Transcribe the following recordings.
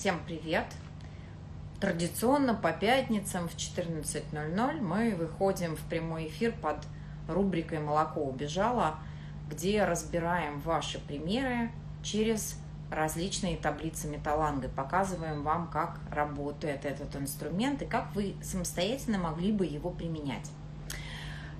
Всем привет! Традиционно по пятницам в 14.00 мы выходим в прямой эфир под рубрикой «Молоко убежало», где разбираем ваши примеры через различные таблицы металланга, показываем вам, как работает этот инструмент и как вы самостоятельно могли бы его применять.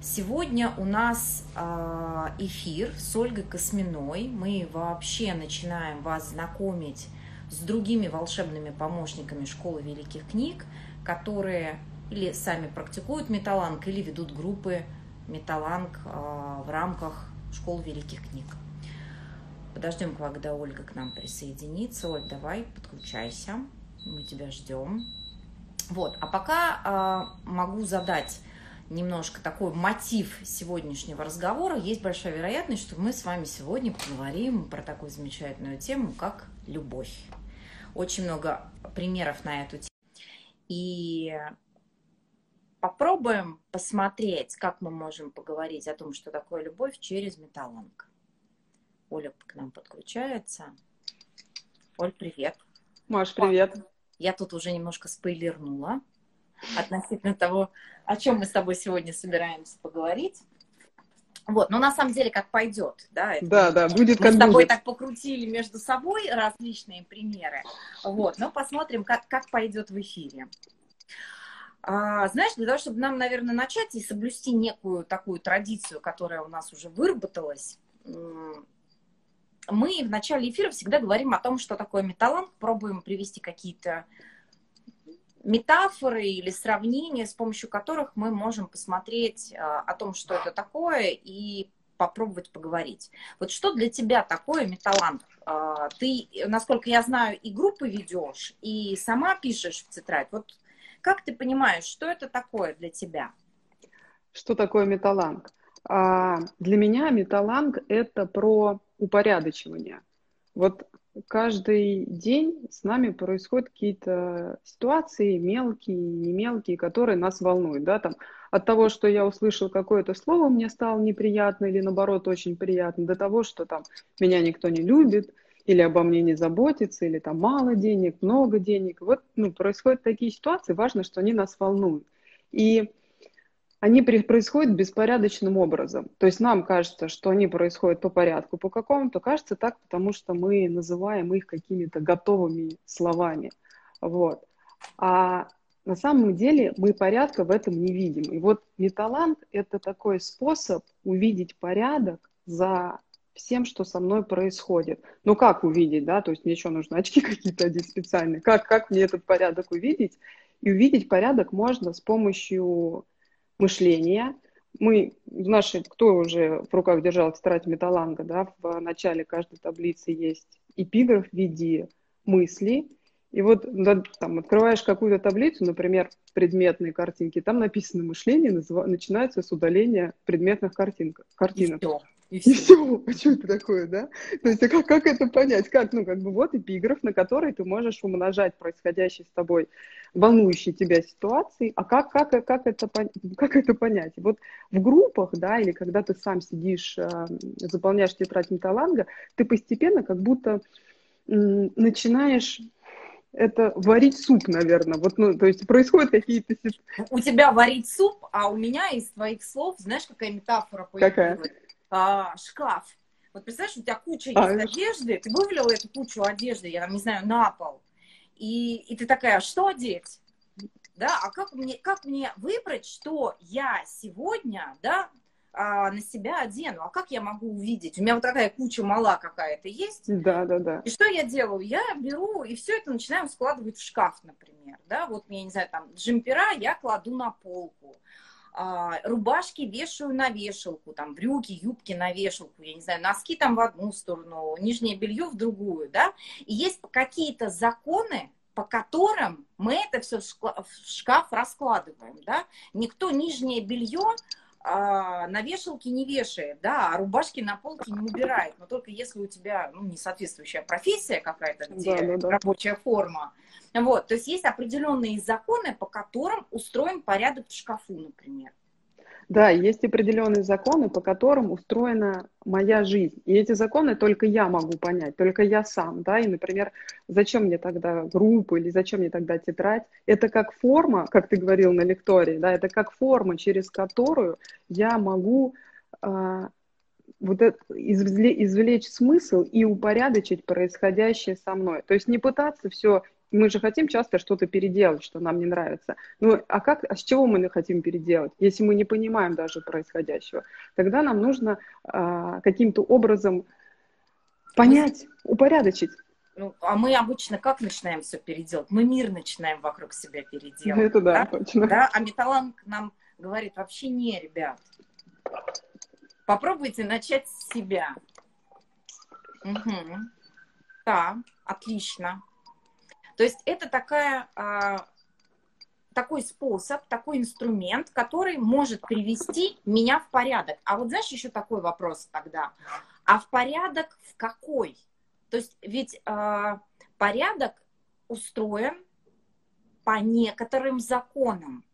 Сегодня у нас а, эфир с Ольгой Косминой. Мы вообще начинаем вас знакомить с другими волшебными помощниками школы великих книг, которые или сами практикуют металланг, или ведут группы металланг а, в рамках школ великих книг. Подождем, когда Ольга к нам присоединится. Оль, давай, подключайся. Мы тебя ждем. Вот, а пока э, могу задать немножко такой мотив сегодняшнего разговора. Есть большая вероятность, что мы с вами сегодня поговорим про такую замечательную тему, как любовь. Очень много примеров на эту тему. И попробуем посмотреть, как мы можем поговорить о том, что такое любовь через металланг. Оля к нам подключается. Оль, привет. Маш, привет. Я тут уже немножко спойлернула относительно того, о чем мы с тобой сегодня собираемся поговорить. Вот, но на самом деле как пойдет, да? Это да, да, будет мы как Мы с тобой будет. так покрутили между собой различные примеры. Вот, но посмотрим, как, как пойдет в эфире. А, знаешь, для того, чтобы нам, наверное, начать и соблюсти некую такую традицию, которая у нас уже выработалась, мы в начале эфира всегда говорим о том, что такое металланг, пробуем привести какие-то метафоры или сравнения, с помощью которых мы можем посмотреть а, о том, что это такое, и попробовать поговорить. Вот что для тебя такое металланг? А, ты, насколько я знаю, и группы ведешь, и сама пишешь в тетрадь. Вот как ты понимаешь, что это такое для тебя? Что такое металланг? А, для меня металланг – это про упорядочивание. Вот каждый день с нами происходят какие-то ситуации, мелкие, не мелкие, которые нас волнуют. Да? Там, от того, что я услышал какое-то слово, мне стало неприятно или наоборот очень приятно, до того, что там меня никто не любит, или обо мне не заботится, или там мало денег, много денег. Вот ну, происходят такие ситуации, важно, что они нас волнуют. И они происходят беспорядочным образом. То есть нам кажется, что они происходят по порядку, по какому-то кажется так, потому что мы называем их какими-то готовыми словами. Вот. А на самом деле мы порядка в этом не видим. И вот металлант – это такой способ увидеть порядок за всем, что со мной происходит. Ну, как увидеть, да, то есть мне еще нужно очки какие-то одеть специальные. Как, как мне этот порядок увидеть? И увидеть порядок можно с помощью мышления. Мы, в нашей, кто уже в руках держал тетрадь металланга, да, в начале каждой таблицы есть эпиграф в виде мысли. И вот там открываешь какую-то таблицу, например, предметные картинки, там написано мышление, назыв... начинается с удаления предметных картинок, картинок. И все. И все. И все. А что это такое, да? То есть, а как, как это понять? Как, ну, как бы вот эпиграф, на который ты можешь умножать происходящие с тобой волнующие тебя ситуации. А как, как, как, это, как это понять? Вот в группах, да, или когда ты сам сидишь, э, заполняешь тетрадь металланга, ты постепенно как будто начинаешь это варить суп, наверное. Вот, ну, то есть происходят какие-то... У тебя варить суп, а у меня из твоих слов, знаешь, какая метафора появилась? Какая? А, шкаф. Вот представляешь, у тебя куча а, есть одежды, ты вывалила эту кучу одежды, я там не знаю, на пол, и, и ты такая, «А что одеть? Да, а как мне, как мне выбрать, что я сегодня, да, а, на себя одену? А как я могу увидеть? У меня вот такая куча мала какая-то есть. Да, да, да. И что я делаю? Я беру и все это начинаю складывать в шкаф, например. Да, вот, я не знаю, там, джемпера я кладу на полку а, рубашки вешаю на вешалку, там брюки, юбки на вешалку, я не знаю, носки там в одну сторону, нижнее белье в другую, да, и есть какие-то законы, по которым мы это все в шкаф раскладываем, да, никто нижнее белье а, на вешалке не вешает, да, а рубашки на полке не убирает, но только если у тебя, ну, несоответствующая профессия какая-то, где да, да, да. рабочая форма, вот, то есть есть определенные законы, по которым устроен порядок в шкафу, например. Да, есть определенные законы, по которым устроена моя жизнь. И эти законы только я могу понять, только я сам. Да? И, например, зачем мне тогда группа или зачем мне тогда тетрадь? Это как форма, как ты говорил на лектории, да, это как форма, через которую я могу а, вот это, извлечь, извлечь смысл и упорядочить происходящее со мной. То есть не пытаться все мы же хотим часто что-то переделать, что нам не нравится. Ну, а как, а с чего мы хотим переделать, если мы не понимаем даже происходящего? Тогда нам нужно а, каким-то образом понять, упорядочить. Ну, а мы обычно как начинаем все переделать? Мы мир начинаем вокруг себя переделать. Это да, да? точно. Да, а металланг нам говорит, вообще не, ребят. Попробуйте начать с себя. Угу. Да, отлично. То есть это такая, а, такой способ, такой инструмент, который может привести меня в порядок. А вот знаешь, еще такой вопрос тогда. А в порядок в какой? То есть ведь э, порядок устроен по некоторым законам.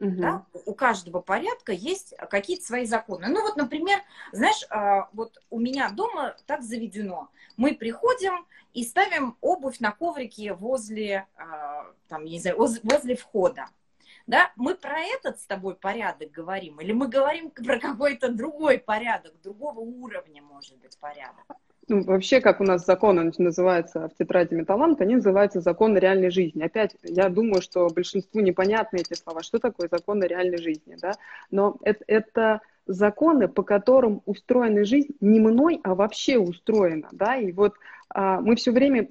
Угу. Да? У каждого порядка есть какие-то свои законы. Ну вот, например, знаешь, а, вот у меня дома так заведено. Мы приходим и ставим обувь на коврике возле, а, там, не знаю, возле входа. Да? Мы про этот с тобой порядок говорим, или мы говорим про какой-то другой порядок, другого уровня, может быть, порядок? Ну, вообще, как у нас законы называются в тетради Металланг, они называются законы реальной жизни. Опять, я думаю, что большинству непонятны эти слова. Что такое законы реальной жизни? Да? Но это, это законы, по которым устроена жизнь не мной, а вообще устроена. Да? И вот а, мы все время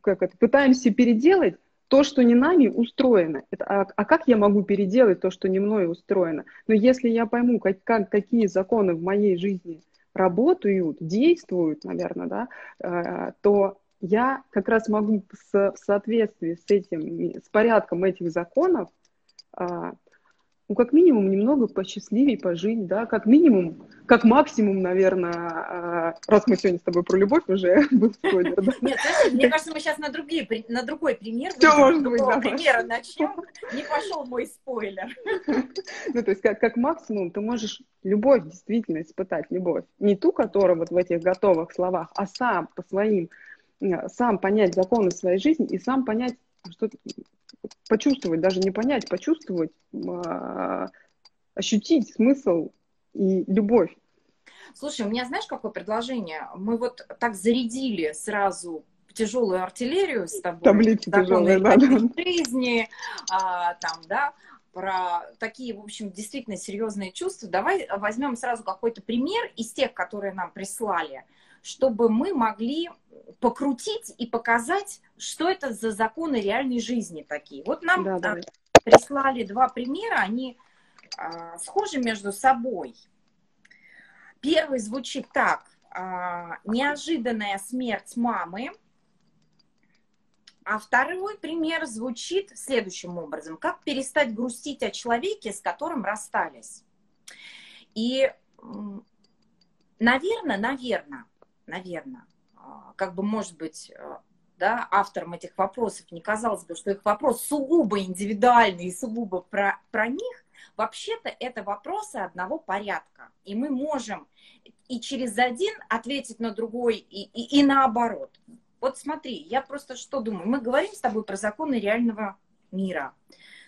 как это, пытаемся переделать то, что не нами устроено. Это, а, а как я могу переделать то, что не мной устроено? Но если я пойму, как, как, какие законы в моей жизни работают, действуют, наверное, да, э, то я как раз могу в соответствии с этим, с порядком этих законов а, ну, как минимум, немного посчастливее пожить, да, как минимум, как максимум, наверное, а, раз мы сегодня с тобой про любовь уже был спойлер, да? Нет, мне кажется, мы сейчас на, другие, на другой пример, Все может быть, да. примера начнем, не пошел мой спойлер. Ну, то есть, как, как максимум, ты можешь любовь действительно испытать, любовь. Не ту, которая вот в этих готовых словах, а сам по своим, э, сам понять законы своей жизни и сам понять, что почувствовать, даже не понять, почувствовать, а, ощутить смысл и любовь. Слушай, у меня знаешь, какое предложение? Мы вот так зарядили сразу тяжелую артиллерию с тобой. Таблицы тяжелые, да, жизни, а, там, да, про такие, в общем, действительно серьезные чувства. Давай возьмем сразу какой-то пример из тех, которые нам прислали, чтобы мы могли покрутить и показать, что это за законы реальной жизни такие. Вот нам да, да. прислали два примера, они а, схожи между собой. Первый звучит так. А, неожиданная смерть мамы. А второй пример звучит следующим образом. Как перестать грустить о человеке, с которым расстались. И, наверное, наверное, наверное, а, как бы, может быть, э, да, авторам этих вопросов не казалось бы, что их вопрос сугубо индивидуальный и сугубо про, про них, вообще-то это вопросы одного порядка. И мы можем и через один ответить на другой, и, и, и наоборот. Вот смотри, я просто что думаю. Мы говорим с тобой про законы реального мира.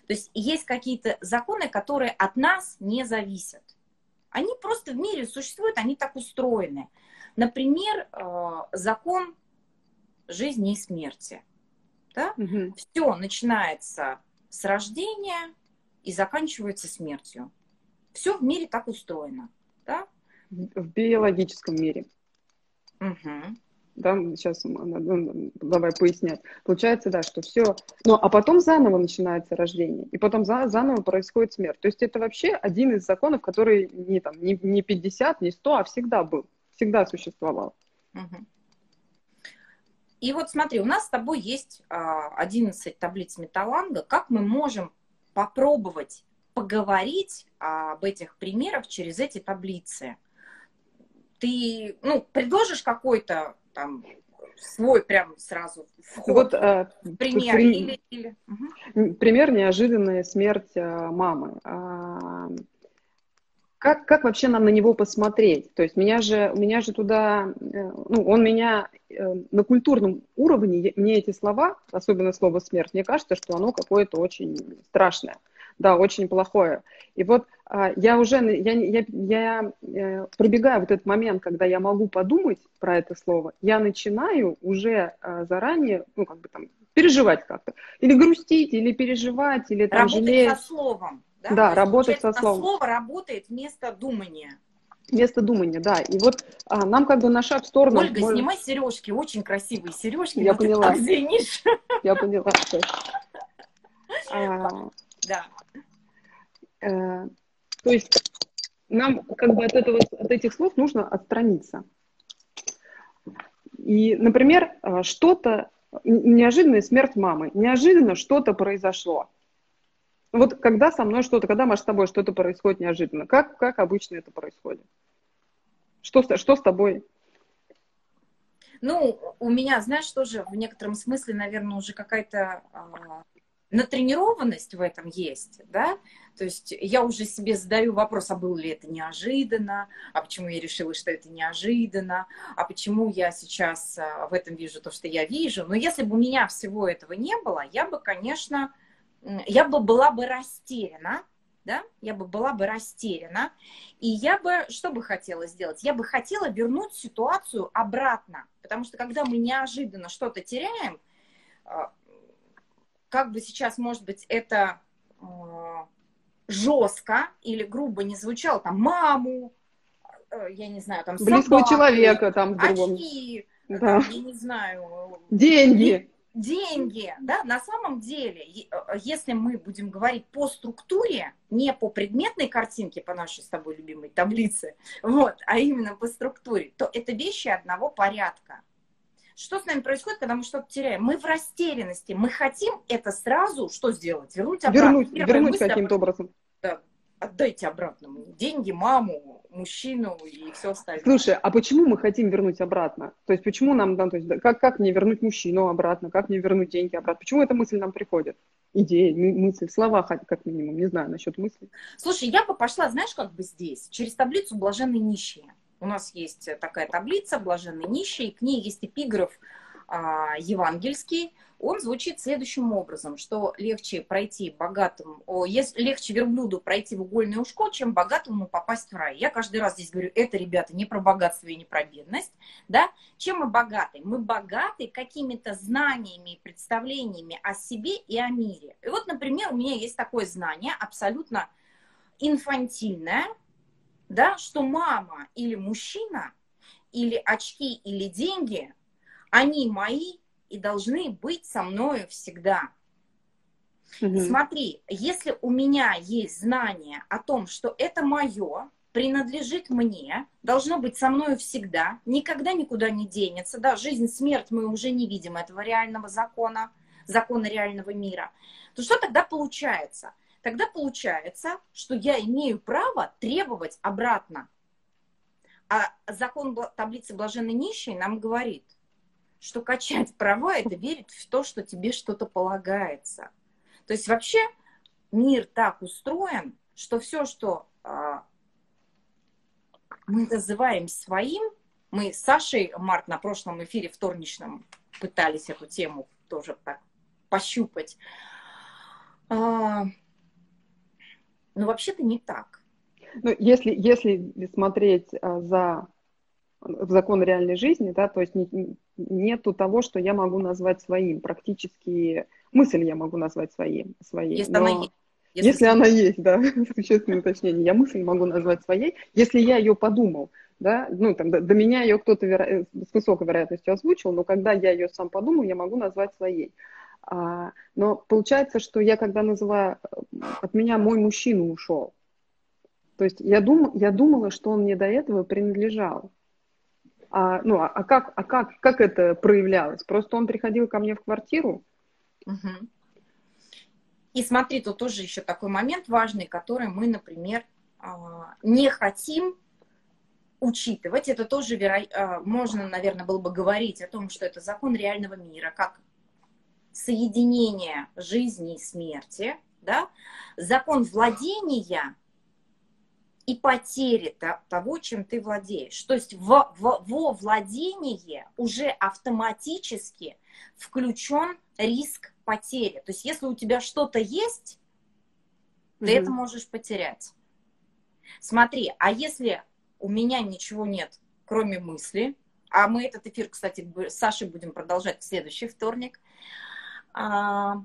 То есть есть какие-то законы, которые от нас не зависят. Они просто в мире существуют, они так устроены. Например, э, закон жизни и смерти. Да? Угу. Все начинается с рождения и заканчивается смертью. Все в мире так устроено. Да? В биологическом мире. Угу. Да, сейчас ну, давай пояснять. Получается, да, что все. Ну, а потом заново начинается рождение, и потом за, заново происходит смерть. То есть это вообще один из законов, который не, там, не, не 50, не 100, а всегда был всегда существовал. И вот смотри, у нас с тобой есть 11 а, таблиц металланга. Как мы можем попробовать поговорить об этих примерах через эти таблицы? Ты, ну, предложишь какой-то там свой прям сразу вход вот, а, пример при... или, или... Угу. пример неожиданная смерть а, мамы. А, как, как вообще нам на него посмотреть? То есть меня же, меня же туда, э, ну, он меня э, на культурном уровне, мне эти слова, особенно слово смерть, мне кажется, что оно какое-то очень страшное, да, очень плохое. И вот а, я уже, я, я, я э, пробегаю вот этот момент, когда я могу подумать про это слово, я начинаю уже заранее, ну, как бы там, переживать как-то. Или грустить, или переживать, или там Работать жалеть. со словом. Да, да работать со словом. Слово работает вместо думания. Вместо думания, да. И вот а, нам как бы на шаг в сторону... Ольга, может... снимай сережки, очень красивые сережки. Я поняла. Ты звенишь. Я поняла. А, да. Э, то есть нам как бы от, этого, от этих слов нужно отстраниться. И, например, а, что-то, неожиданная смерть мамы, неожиданно что-то произошло. Вот когда со мной что-то, когда, Маш, с тобой что-то происходит неожиданно, как, как обычно это происходит? Что, что с тобой? Ну, у меня, знаешь, тоже в некотором смысле, наверное, уже какая-то а, натренированность в этом есть, да? То есть я уже себе задаю вопрос, а было ли это неожиданно, а почему я решила, что это неожиданно, а почему я сейчас а, в этом вижу то, что я вижу. Но если бы у меня всего этого не было, я бы, конечно, я бы была бы растеряна, да, я бы была бы растеряна, и я бы, что бы хотела сделать? Я бы хотела вернуть ситуацию обратно, потому что когда мы неожиданно что-то теряем, а, как бы сейчас, может быть, это а, жестко или грубо не звучало, там, маму, э, я не знаю, там, Близкого собаку, человека, там, в другом. очки, да. там, я не знаю. Деньги деньги, да, на самом деле, э, если мы будем говорить по структуре, не по предметной картинке, по нашей с тобой любимой таблице, вот, а именно по структуре, то это вещи одного порядка. Что с нами происходит, когда мы что-то теряем? Мы в растерянности, мы хотим это сразу, что сделать? Вернуть обратно. Вернуть, вернуть каким-то образом. Да, отдайте обратно деньги, маму, мужчину и все остальное. Слушай, а почему мы хотим вернуть обратно? То есть почему нам, да, то есть, как, как мне вернуть мужчину обратно, как мне вернуть деньги обратно? Почему эта мысль нам приходит? Идея, мысль, слова как минимум, не знаю насчет мысли. Слушай, я бы пошла, знаешь, как бы здесь, через таблицу «Блаженные нищие». У нас есть такая таблица «Блаженные нищие», к ней есть эпиграф а, евангельский, он звучит следующим образом, что легче пройти богатому, о, есть, легче верблюду пройти в угольное ушко, чем богатому попасть в рай. Я каждый раз здесь говорю, это, ребята, не про богатство и не про бедность, да? Чем мы богаты? Мы богаты какими-то знаниями и представлениями о себе и о мире. И вот, например, у меня есть такое знание, абсолютно инфантильное, да, что мама или мужчина, или очки, или деньги, они мои, и должны быть со мною всегда. Угу. Смотри, если у меня есть знание о том, что это мое, принадлежит мне, должно быть со мною всегда, никогда никуда не денется, да, жизнь, смерть, мы уже не видим этого реального закона, закона реального мира, то что тогда получается? Тогда получается, что я имею право требовать обратно. А закон таблицы блаженной нищей нам говорит, что качать права – это верить в то, что тебе что-то полагается. То есть вообще мир так устроен, что все, что а, мы называем своим, мы с Сашей, Март, на прошлом эфире вторничном пытались эту тему тоже так пощупать. А, но вообще-то не так. Ну, если, если смотреть а, за в закон реальной жизни, да, то есть не, нету того, что я могу назвать своим. Практически мысль я могу назвать своим, своей. Если но... она есть. Если, если она есть, да, существенное уточнение. Я мысль могу назвать своей, если я ее подумал, да, ну, там, до, до меня ее кто-то веро... с высокой вероятностью озвучил, но когда я ее сам подумал, я могу назвать своей. А, но получается, что я, когда называю, от меня мой мужчина ушел. То есть я, дум, я думала, что он мне до этого принадлежал. А, ну, а, а, как, а как, как это проявлялось? Просто он приходил ко мне в квартиру. Угу. И смотри, тут тоже еще такой момент важный, который мы, например, а, не хотим учитывать. Это тоже веро... А, можно, наверное, было бы говорить о том, что это закон реального мира, как соединение жизни и смерти, да? закон владения и потери того, чем ты владеешь. То есть в, в, во владении уже автоматически включен риск потери. То есть если у тебя что-то есть, ты mm-hmm. это можешь потерять. Смотри, а если у меня ничего нет, кроме мысли, а мы этот эфир, кстати, с Сашей будем продолжать в следующий вторник, а,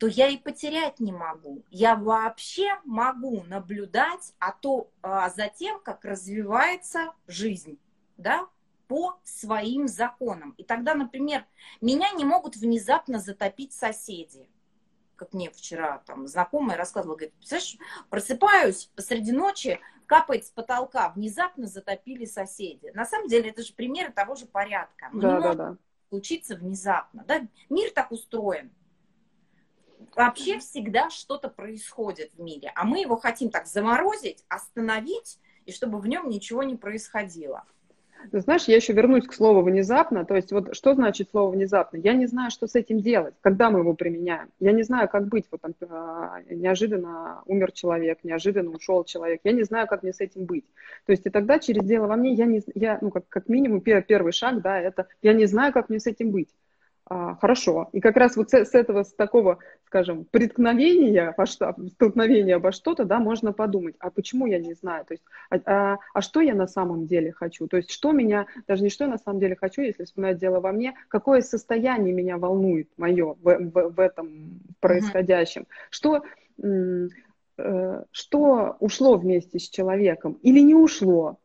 то я и потерять не могу. Я вообще могу наблюдать а то, а, за тем, как развивается жизнь, да, по своим законам. И тогда, например, меня не могут внезапно затопить соседи. Как мне вчера там знакомая рассказывала, говорит, представляешь, просыпаюсь посреди ночи, капает с потолка, внезапно затопили соседи. На самом деле это же примеры того же порядка. Ну, да, не да, да. случиться внезапно. Да? Мир так устроен вообще всегда что-то происходит в мире, а мы его хотим так заморозить, остановить, и чтобы в нем ничего не происходило. Знаешь, я еще вернусь к слову внезапно. То есть вот что значит слово внезапно? Я не знаю, что с этим делать, когда мы его применяем. Я не знаю, как быть. Вот там, а, неожиданно умер человек, неожиданно ушел человек. Я не знаю, как мне с этим быть. То есть и тогда через дело во мне я не, я, ну как, как минимум первый шаг, да, это я не знаю, как мне с этим быть. А, хорошо. И как раз вот с, с этого, с такого, скажем, преткновения, во что, столкновения во что-то, да, можно подумать, а почему я не знаю, то есть, а, а, а что я на самом деле хочу, то есть, что меня, даже не что я на самом деле хочу, если вспоминать дело во мне, какое состояние меня волнует мое в, в, в этом происходящем, mm-hmm. что э, что ушло вместе с человеком или не ушло,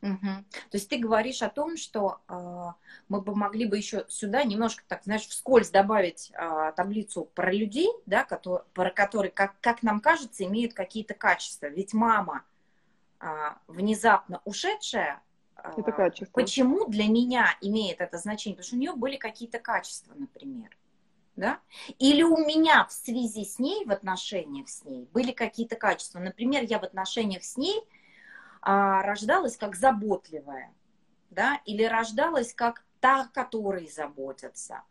Угу. То есть ты говоришь о том, что э, мы бы могли бы еще сюда немножко, так знаешь, вскользь добавить э, таблицу про людей, да, которые, про которые, как, как нам кажется, имеют какие-то качества. Ведь мама э, внезапно ушедшая, э, это качество. почему для меня имеет это значение? Потому что у нее были какие-то качества, например. Да? Или у меня в связи с ней, в отношениях с ней, были какие-то качества. Например, я в отношениях с ней – а, рождалась как заботливая, да, или рождалась как та, которой заботятся.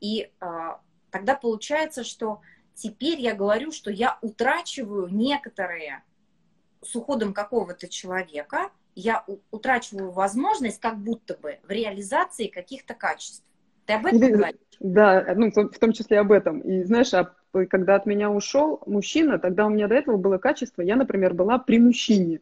И а, тогда получается, что теперь я говорю, что я утрачиваю некоторые с уходом какого-то человека, я утрачиваю возможность как будто бы в реализации каких-то качеств. Ты об этом говоришь? Да, ну, в том числе об этом. И знаешь, а когда от меня ушел мужчина, тогда у меня до этого было качество, я, например, была при мужчине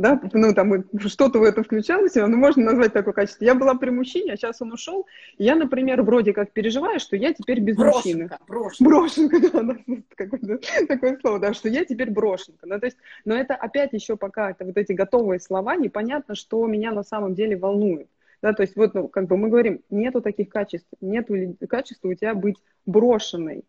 да, ну, там что-то в это включалось, но можно назвать такое качество. Я была при мужчине, а сейчас он ушел, и я, например, вроде как переживаю, что я теперь без брошенка, мужчины. Брошенка. Брошенка, да, да какое такое слово, да, что я теперь брошенка. Ну, то есть, но это опять еще пока это вот эти готовые слова, непонятно, что меня на самом деле волнует. Да, то есть вот, ну, как бы мы говорим, нету таких качеств, нету качества у тебя быть брошенной,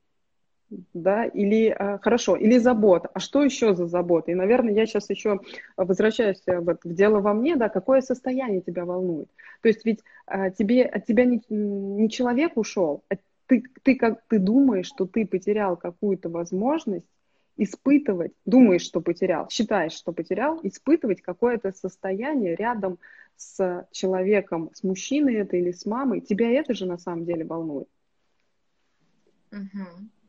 да, или а, хорошо, или забота. А что еще за забота? И, наверное, я сейчас еще возвращаюсь э, в, в дело во мне, да, какое состояние тебя волнует. То есть ведь а, тебе, от тебя не, не человек ушел, а ты, ты, как, ты думаешь, что ты потерял какую-то возможность испытывать, думаешь, что потерял, считаешь, что потерял, испытывать какое-то состояние рядом с человеком, с мужчиной это или с мамой, тебя это же на самом деле волнует. Угу.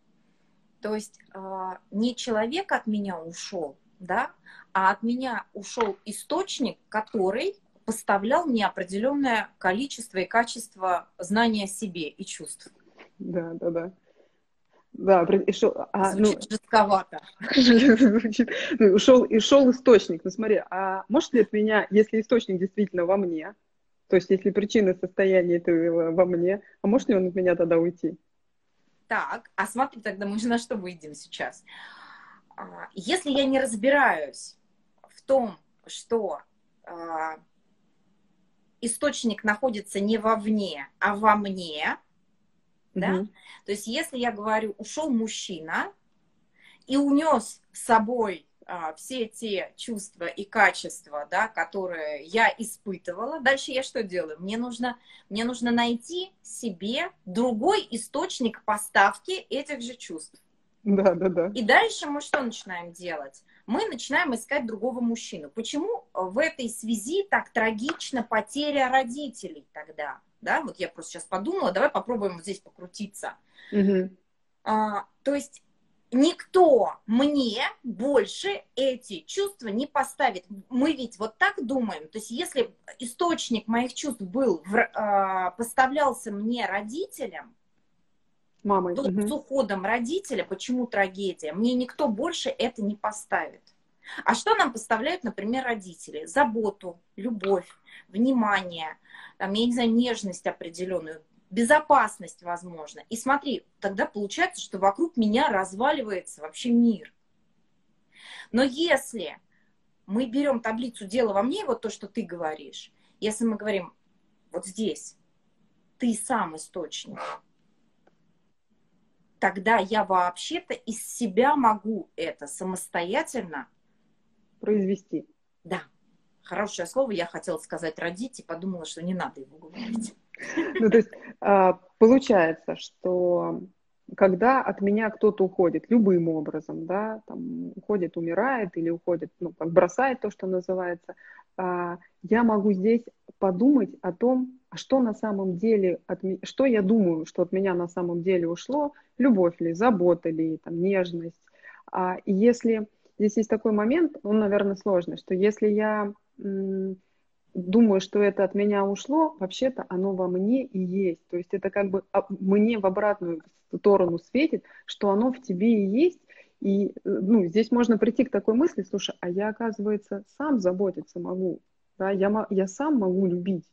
То есть а, не человек от меня ушел, да, а от меня ушел источник, который поставлял мне определенное количество и качество знания о себе и чувств. Да, да, да. Да, и шел, а, Звучит ну, жестковато. ну, ушел, и шел источник. Ну смотри, а может ли от меня, если источник действительно во мне, то есть если причина состояния этого во мне, а может ли он от меня тогда уйти? Так, а смотри, тогда мы же на что выйдем сейчас? А, если я не разбираюсь в том, что а, источник находится не вовне, а во мне, mm-hmm. да? То есть если я говорю, ушел мужчина и унес с собой все те чувства и качества, да, которые я испытывала, дальше я что делаю? Мне нужно, мне нужно найти себе другой источник поставки этих же чувств. Да, да, да. И дальше мы что начинаем делать? Мы начинаем искать другого мужчину. Почему в этой связи так трагична потеря родителей тогда? Да, вот я просто сейчас подумала, давай попробуем вот здесь покрутиться. Угу. А, то есть никто мне больше эти чувства не поставит. Мы ведь вот так думаем. То есть если источник моих чувств был, в, э, поставлялся мне родителям, Мамой. то угу. с уходом родителя, почему трагедия, мне никто больше это не поставит. А что нам поставляют, например, родители? Заботу, любовь, внимание, там, я не знаю, нежность определенную, безопасность, возможно. И смотри, тогда получается, что вокруг меня разваливается вообще мир. Но если мы берем таблицу «Дело во мне», вот то, что ты говоришь, если мы говорим вот здесь, ты сам источник, тогда я вообще-то из себя могу это самостоятельно произвести. Да. Хорошее слово я хотела сказать родить и подумала, что не надо его говорить. Ну, то есть а, получается, что когда от меня кто-то уходит любым образом, да, там уходит, умирает или уходит, ну, как бросает то, что называется, а, я могу здесь подумать о том, а что на самом деле, от, что я думаю, что от меня на самом деле ушло, любовь ли, забота ли, там, нежность. И если здесь есть такой момент, он, наверное, сложный, что если я думаю, что это от меня ушло, вообще-то оно во мне и есть. То есть это как бы мне в обратную сторону светит, что оно в тебе и есть. И ну, здесь можно прийти к такой мысли, слушай, а я, оказывается, сам заботиться могу. Да? Я, я сам могу любить.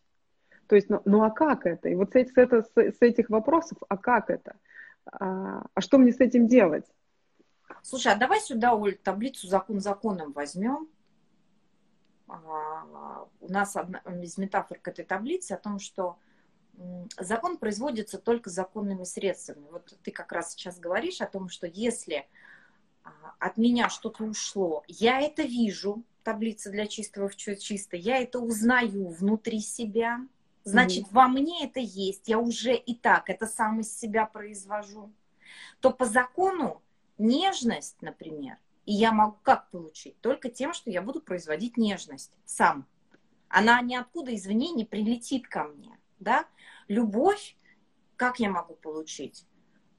То есть, ну, ну а как это? И вот с, это, с, с этих вопросов, а как это? А, а что мне с этим делать? Слушай, а давай сюда, Оль, таблицу закон законом возьмем а, у нас одна из метафор к этой таблице о том, что закон производится только законными средствами. Вот ты как раз сейчас говоришь о том, что если а, от меня что-то ушло, я это вижу, таблица для чистого в чисто, я это узнаю внутри себя, значит, mm-hmm. во мне это есть, я уже и так это сам из себя произвожу, то по закону нежность, например, и я могу как получить? Только тем, что я буду производить нежность сам. Она ниоткуда извне не прилетит ко мне. Да? Любовь, как я могу получить?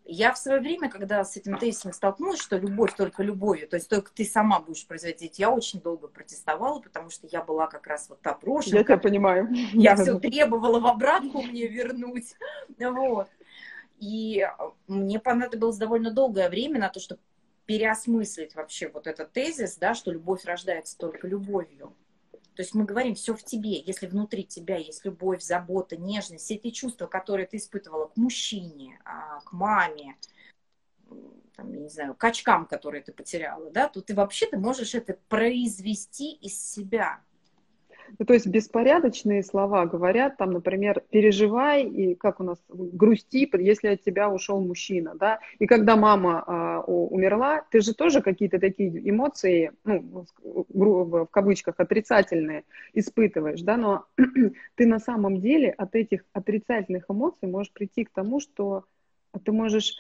Я в свое время, когда с этим тезисом столкнулась, что любовь только любовью, то есть только ты сама будешь производить, я очень долго протестовала, потому что я была как раз вот та брошенка. Я тебя понимаю. Я все требовала в обратку мне вернуть. Вот. И мне понадобилось довольно долгое время на то, чтобы переосмыслить вообще вот этот тезис, да, что любовь рождается только любовью. То есть мы говорим, все в тебе. Если внутри тебя есть любовь, забота, нежность, все эти чувства, которые ты испытывала к мужчине, а, к маме, там, я не знаю, к очкам, которые ты потеряла, да, то ты вообще ты можешь это произвести из себя. Ну, то есть беспорядочные слова говорят, там, например, переживай, и как у нас, грусти, если от тебя ушел мужчина, да, и когда мама а, умерла, ты же тоже какие-то такие эмоции, ну, в, кавычках, отрицательные испытываешь, да, но ты на самом деле от этих отрицательных эмоций можешь прийти к тому, что ты можешь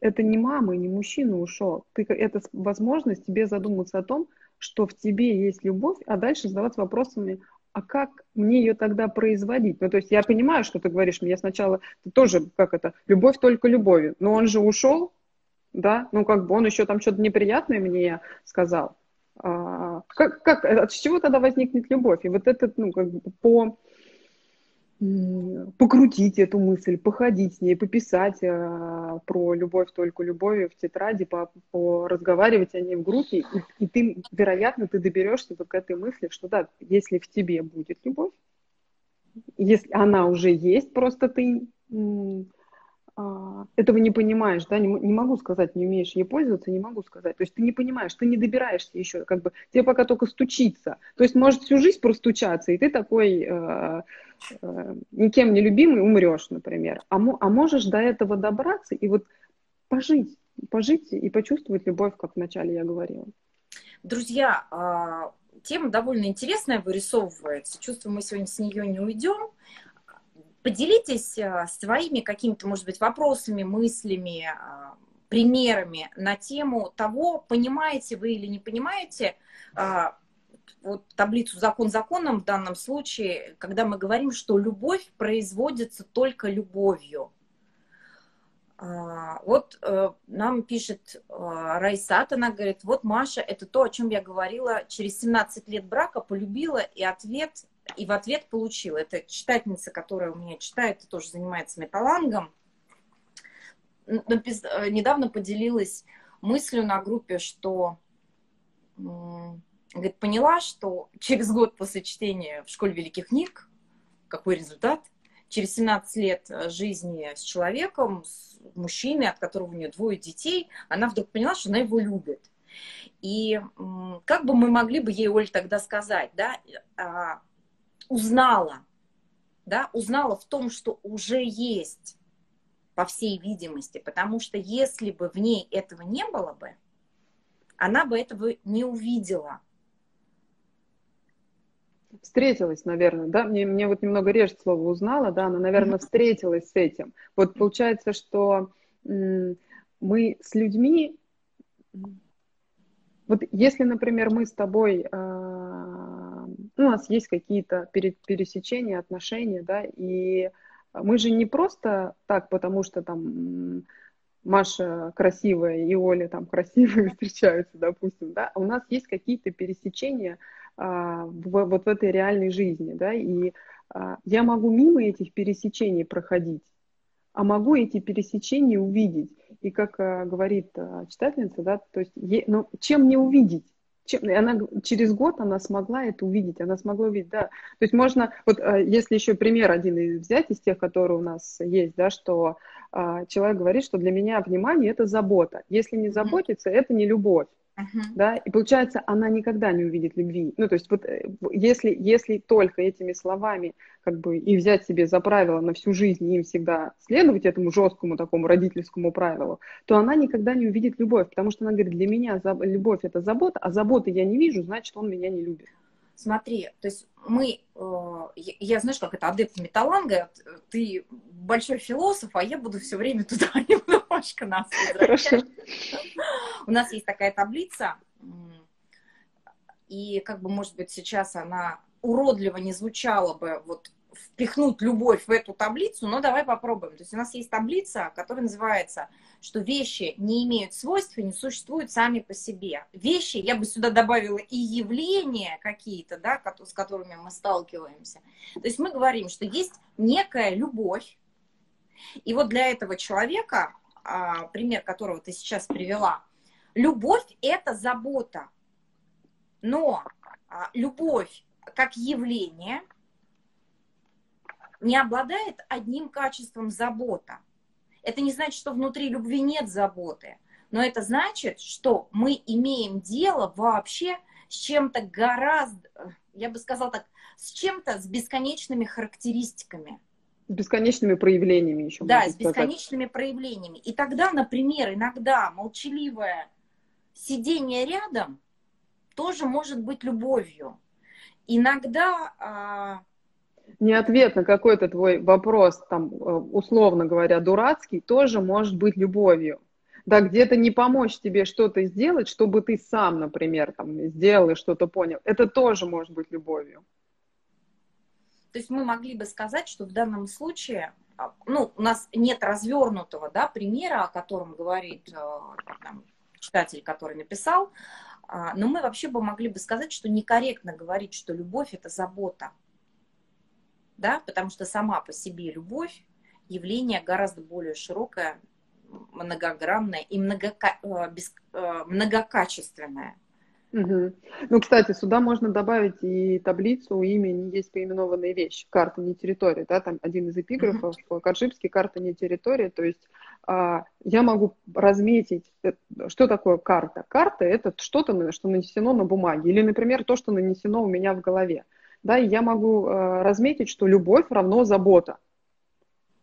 это не мама, не мужчина ушел. Ты, это возможность тебе задуматься о том, что в тебе есть любовь, а дальше задаваться вопросами, а как мне ее тогда производить? Ну, то есть я понимаю, что ты говоришь мне сначала, ты тоже, как это, любовь только любовью, но он же ушел, да, ну, как бы он еще там что-то неприятное мне сказал. А, как, как, от чего тогда возникнет любовь? И вот этот, ну, как бы по покрутить эту мысль, походить с ней, пописать э, про любовь только любовью в тетради, по, по разговаривать о ней в группе, и, и ты, вероятно, ты доберешься к этой мысли, что да, если в тебе будет любовь, если она уже есть, просто ты этого не понимаешь, да, не, не могу сказать, не умеешь ей пользоваться, не могу сказать. То есть ты не понимаешь, ты не добираешься еще, как бы тебе пока только стучиться. То есть может всю жизнь простучаться, и ты такой э, э, никем не любимый умрешь, например. А, а можешь до этого добраться и вот пожить, пожить и почувствовать любовь, как вначале я говорила. Друзья, а, тема довольно интересная вырисовывается. Чувствую, мы сегодня с нее не уйдем. Поделитесь э, своими какими-то, может быть, вопросами, мыслями, э, примерами на тему того, понимаете вы или не понимаете э, вот таблицу закон законом в данном случае, когда мы говорим, что любовь производится только любовью. Вот, нам пишет э, Райсат, она говорит, вот Маша, это то, о чем я говорила, через 17 лет брака полюбила и ответ, и в ответ получила. Это читательница, которая у меня читает тоже занимается металлангом. Э, недавно поделилась мыслью на группе, что говорит, поняла, что через год после чтения в школе великих книг, какой результат? Через 17 лет э, жизни с человеком, с мужчиной, от которого у нее двое детей, она вдруг поняла, что она его любит. И как бы мы могли бы ей, Оль, тогда сказать, да, а, узнала, да, узнала в том, что уже есть, по всей видимости, потому что если бы в ней этого не было бы, она бы этого не увидела. Встретилась, наверное, да, мне, мне вот немного режет слово узнала, да, она, наверное, встретилась с этим. Вот получается, что мы с людьми, вот если, например, мы с тобой, а, у нас есть какие-то пересечения, отношения, да, и мы же не просто так, потому что там Маша красивая и Оля там красивые встречаются, допустим, да, а у нас есть какие-то пересечения, а, в, вот в этой реальной жизни, да, и а, я могу мимо этих пересечений проходить, а могу эти пересечения увидеть. И как а, говорит читательница, да, то есть, е, ну, чем не увидеть? Чем, она через год она смогла это увидеть, она смогла увидеть, да. То есть можно, вот если еще пример один взять из тех, которые у нас есть, да, что человек говорит, что для меня внимание это забота. Если не заботиться, это не любовь. Uh-huh. Да, и получается, она никогда не увидит любви. Ну, то есть, вот э, если, если только этими словами как бы и взять себе за правило на всю жизнь и им всегда следовать этому жесткому такому родительскому правилу, то она никогда не увидит любовь, потому что она говорит, для меня любовь это забота, а заботы я не вижу, значит, он меня не любит. Смотри, то есть мы, э, я, знаешь, как это адепт металланга, ты большой философ, а я буду все время туда немножко нас возвращать. У нас есть такая таблица, и как бы, может быть, сейчас она уродливо не звучала бы, вот впихнуть любовь в эту таблицу, но давай попробуем. То есть у нас есть таблица, которая называется, что вещи не имеют свойств и не существуют сами по себе. Вещи, я бы сюда добавила и явления какие-то, да, с которыми мы сталкиваемся. То есть мы говорим, что есть некая любовь, и вот для этого человека, а, пример которого ты сейчас привела, любовь – это забота. Но а, любовь как явление – не обладает одним качеством забота. Это не значит, что внутри любви нет заботы, но это значит, что мы имеем дело вообще с чем-то гораздо, я бы сказала так, с чем-то с бесконечными характеристиками. С бесконечными проявлениями еще. Да, с бесконечными проявлениями. И тогда, например, иногда молчаливое сидение рядом тоже может быть любовью. Иногда а, не ответ на какой-то твой вопрос, там, э, условно говоря, дурацкий, тоже может быть любовью. Да, где-то не помочь тебе что-то сделать, чтобы ты сам, например, там, сделал и что-то понял. Это тоже может быть любовью. То есть мы могли бы сказать, что в данном случае, а, ну, у нас нет развернутого, да, примера, о котором говорит э, там, читатель, который написал, а, но мы вообще бы могли бы сказать, что некорректно говорить, что любовь – это забота да, потому что сама по себе любовь явление гораздо более широкое, многогранное и многока... Э, без... Э, многокачественное. Угу. Ну, кстати, сюда можно добавить и таблицу имя не есть поименованная вещь, карта не территория, да, там один из эпиграфов, угу. Каршипский, карта не территория, то есть а, я могу разметить, э, что такое карта. Карта – это что-то, что нанесено на бумаге, или, например, то, что нанесено у меня в голове да, и я могу э, разметить, что любовь равно забота.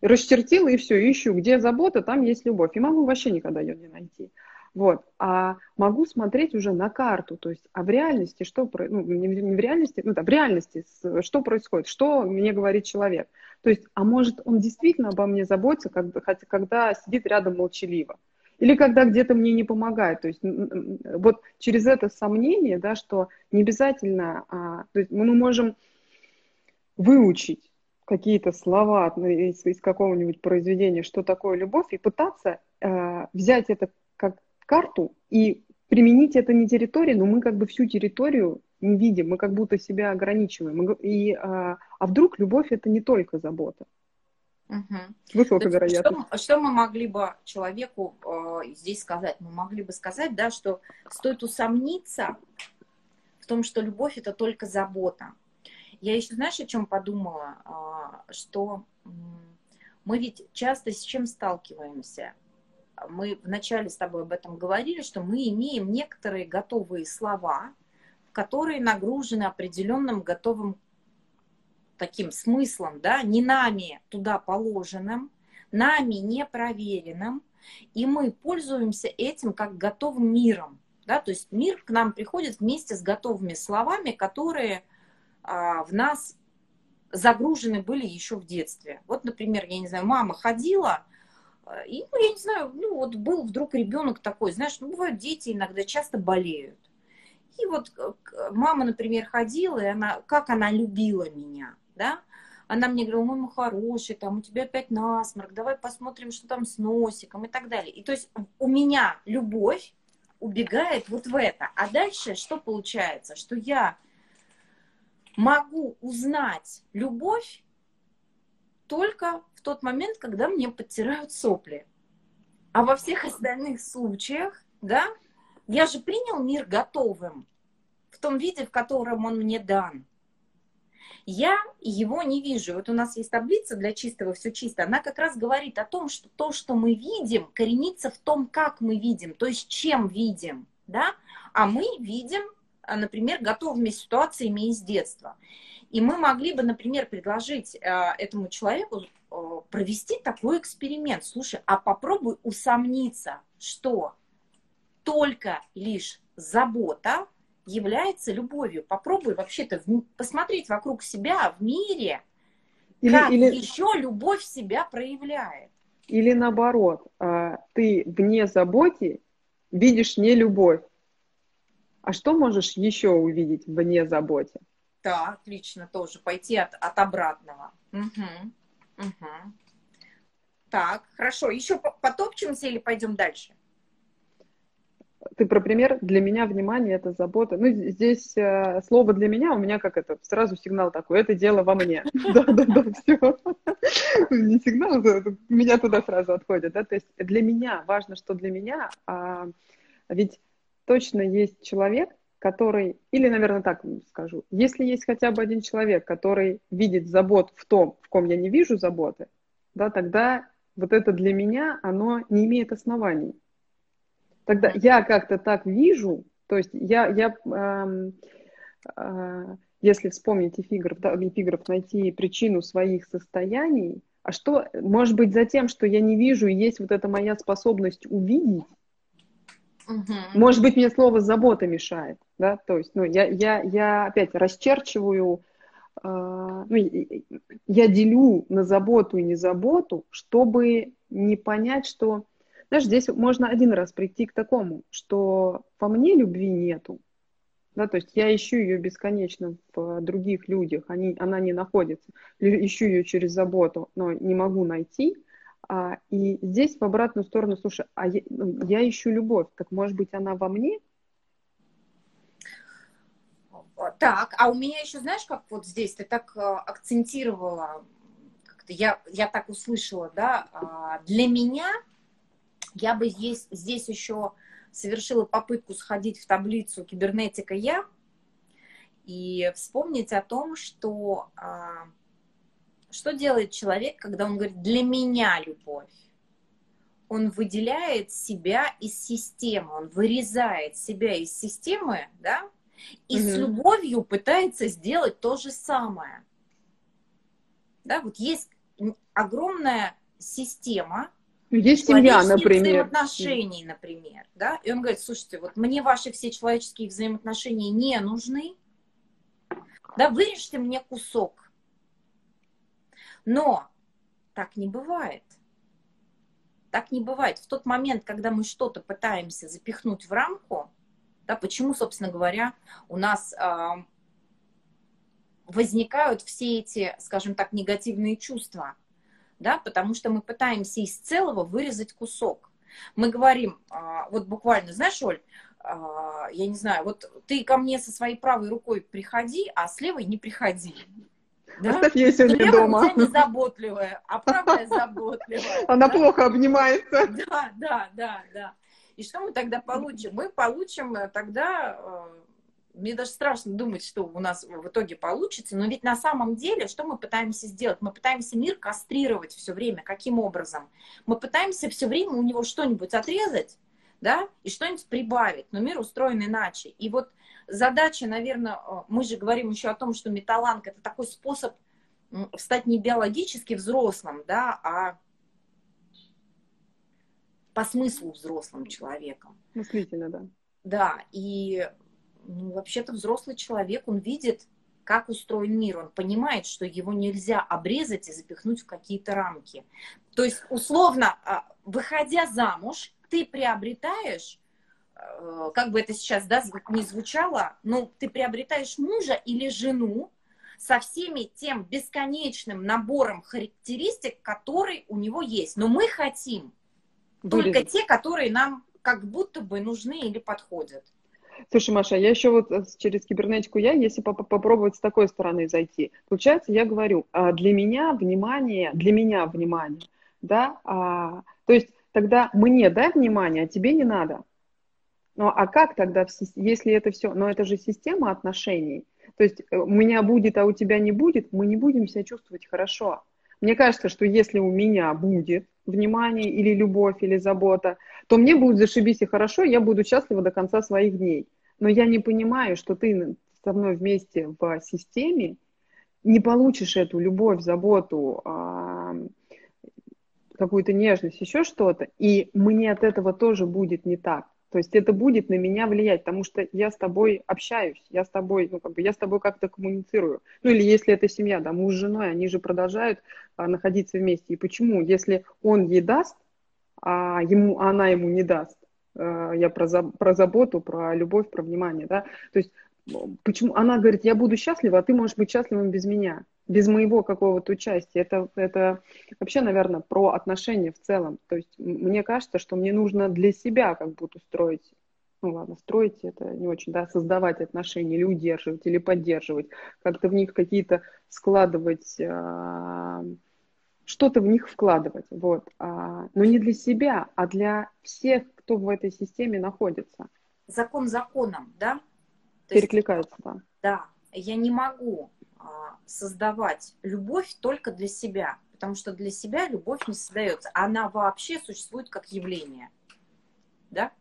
Расчертила и все, ищу, где забота, там есть любовь. И могу вообще никогда ее не найти. Вот. А могу смотреть уже на карту, то есть, а в реальности что, ну, не в реальности, ну да, в реальности что происходит, что мне говорит человек. То есть, а может, он действительно обо мне заботится, когда, когда сидит рядом молчаливо. Или когда где-то мне не помогает. То есть вот через это сомнение, да, что не обязательно, а, то есть мы можем выучить какие-то слова из, из какого-нибудь произведения, что такое любовь, и пытаться э, взять это как карту и применить это не территории, но мы как бы всю территорию не видим, мы как будто себя ограничиваем. И, а, а вдруг любовь это не только забота? Угу. Высокая вероятность. Что, что мы могли бы человеку э, здесь сказать? Мы могли бы сказать, да, что стоит усомниться в том, что любовь это только забота. Я еще, знаешь, о чем подумала? Э, что э, мы ведь часто с чем сталкиваемся? Мы вначале с тобой об этом говорили, что мы имеем некоторые готовые слова, которые нагружены определенным готовым таким смыслом, да, не нами туда положенным, нами не проверенным, и мы пользуемся этим как готовым миром. Да? То есть мир к нам приходит вместе с готовыми словами, которые а, в нас загружены были еще в детстве. Вот, например, я не знаю, мама ходила, а, и, ну, я не знаю, ну, вот был вдруг ребенок такой, знаешь, ну, бывают дети иногда часто болеют. И вот э, мама, например, ходила, и она, как она любила меня да, она мне говорила, мой хороший, там, у тебя опять насморк, давай посмотрим, что там с носиком и так далее. И то есть у меня любовь убегает вот в это. А дальше что получается? Что я могу узнать любовь только в тот момент, когда мне подтирают сопли. А во всех остальных случаях, да, я же принял мир готовым, в том виде, в котором он мне дан я его не вижу. Вот у нас есть таблица для чистого «Все чисто». Она как раз говорит о том, что то, что мы видим, коренится в том, как мы видим, то есть чем видим. Да? А мы видим, а, например, готовыми ситуациями из детства. И мы могли бы, например, предложить э, этому человеку э, провести такой эксперимент. Слушай, а попробуй усомниться, что только лишь забота является любовью. Попробуй вообще-то посмотреть вокруг себя в мире, или, как или... еще любовь себя проявляет. Или наоборот, а, ты вне заботе видишь не любовь. А что можешь еще увидеть вне заботе? Да, отлично, тоже пойти от, от обратного. Угу. Угу. Так, хорошо. Еще потопчемся или пойдем дальше? Ты про пример, для меня внимание это забота. Ну, здесь э, слово для меня, у меня как это, сразу сигнал такой, это дело во мне. Да-да-да, все. Не сигнал, меня туда сразу отходит, да, то есть для меня, важно, что для меня, а, ведь точно есть человек, который, или, наверное, так скажу, если есть хотя бы один человек, который видит забот в том, в ком я не вижу заботы, да, тогда вот это для меня, оно не имеет оснований. Тогда я как-то так вижу, то есть я, я э, э, если вспомнить эпиграф, да, эпиграф, найти причину своих состояний, а что, может быть, за тем, что я не вижу, и есть вот эта моя способность увидеть, угу. может быть, мне слово забота мешает, да, то есть, ну, я, я, я опять расчерчиваю, э, ну, я делю на заботу и незаботу, чтобы не понять, что знаешь, здесь можно один раз прийти к такому, что во мне любви нету. Да, то есть я ищу ее бесконечно в других людях, они, она не находится. Ищу ее через заботу, но не могу найти. А, и здесь в обратную сторону, слушай, а я, ну, я ищу любовь, так может быть она во мне? Так, а у меня еще, знаешь, как вот здесь ты так э, акцентировала, я, я так услышала, да, а, для меня я бы здесь, здесь еще совершила попытку сходить в таблицу кибернетика я и вспомнить о том, что а, что делает человек, когда он говорит «для меня любовь». Он выделяет себя из системы, он вырезает себя из системы, да, и угу. с любовью пытается сделать то же самое. Да, вот есть огромная система, есть семья, например. взаимоотношений, например, да, и он говорит, слушайте, вот мне ваши все человеческие взаимоотношения не нужны, да, вырежьте мне кусок. Но так не бывает. Так не бывает. В тот момент, когда мы что-то пытаемся запихнуть в рамку, да, почему, собственно говоря, у нас э, возникают все эти, скажем так, негативные чувства – да, потому что мы пытаемся из целого вырезать кусок. Мы говорим, а, вот буквально, знаешь, Оль, а, я не знаю, вот ты ко мне со своей правой рукой приходи, а с левой не приходи. Да? Оставь ее сегодня дома. Левая не заботливая, а правая заботливая. Она да? плохо обнимается. Да, да, да, да. И что мы тогда получим? Мы получим э, тогда э, мне даже страшно думать, что у нас в итоге получится, но ведь на самом деле, что мы пытаемся сделать? Мы пытаемся мир кастрировать все время. Каким образом? Мы пытаемся все время у него что-нибудь отрезать, да, и что-нибудь прибавить, но мир устроен иначе. И вот задача, наверное, э, мы же говорим еще о том, что металланг это такой способ стать не биологически взрослым, да, а по смыслу взрослым человеком. Мыслительно, да. Да, и ну, вообще-то взрослый человек, он видит, как устроен мир, он понимает, что его нельзя обрезать и запихнуть в какие-то рамки. То есть, условно, а, выходя замуж, ты приобретаешь, э, как бы это сейчас да, не звучало, но ты приобретаешь мужа или жену со всеми тем бесконечным набором характеристик, которые у него есть. Но мы хотим Вырезать. только те, которые нам как будто бы нужны или подходят. Слушай, Маша, я еще вот э, через кибернетику я, если поп попробовать с такой стороны зайти, получается, я говорю, а, для меня внимание, для меня внимание, да, а, то есть тогда мне дай внимание, а тебе не надо. Ну, а как тогда, если это все, но это же система отношений, то есть э, у меня будет, а у тебя не будет, мы не будем себя чувствовать хорошо. Мне кажется, что если у меня будет внимание или любовь или забота, то мне будет зашибись и хорошо, я буду счастлива до конца своих дней. Но я не понимаю, что ты со мной вместе в системе не получишь эту любовь, заботу, а, какую-то нежность, еще что-то, и мне от этого тоже будет не так. То есть это будет на меня влиять, потому что я с тобой общаюсь, я с тобой, ну, как бы я с тобой как-то коммуницирую. Ну, или если это семья, да, муж с женой, они же продолжают а, находиться вместе. И почему? Если он ей даст, а ему, а она ему не даст, а, я про, за, про заботу, про любовь, про внимание, да, то есть почему она говорит, я буду счастлива, а ты можешь быть счастливым без меня без моего какого-то участия. Это, это вообще, наверное, про отношения в целом. То есть мне кажется, что мне нужно для себя как будто строить, ну ладно, строить это не очень, да, создавать отношения или удерживать, или поддерживать, как-то в них какие-то складывать, а, что-то в них вкладывать, вот. А, но не для себя, а для всех, кто в этой системе находится. Закон законом, да? То Перекликается, есть, да. Да, я не могу а, создавать любовь только для себя, потому что для себя любовь не создается. Она вообще существует как явление. Да?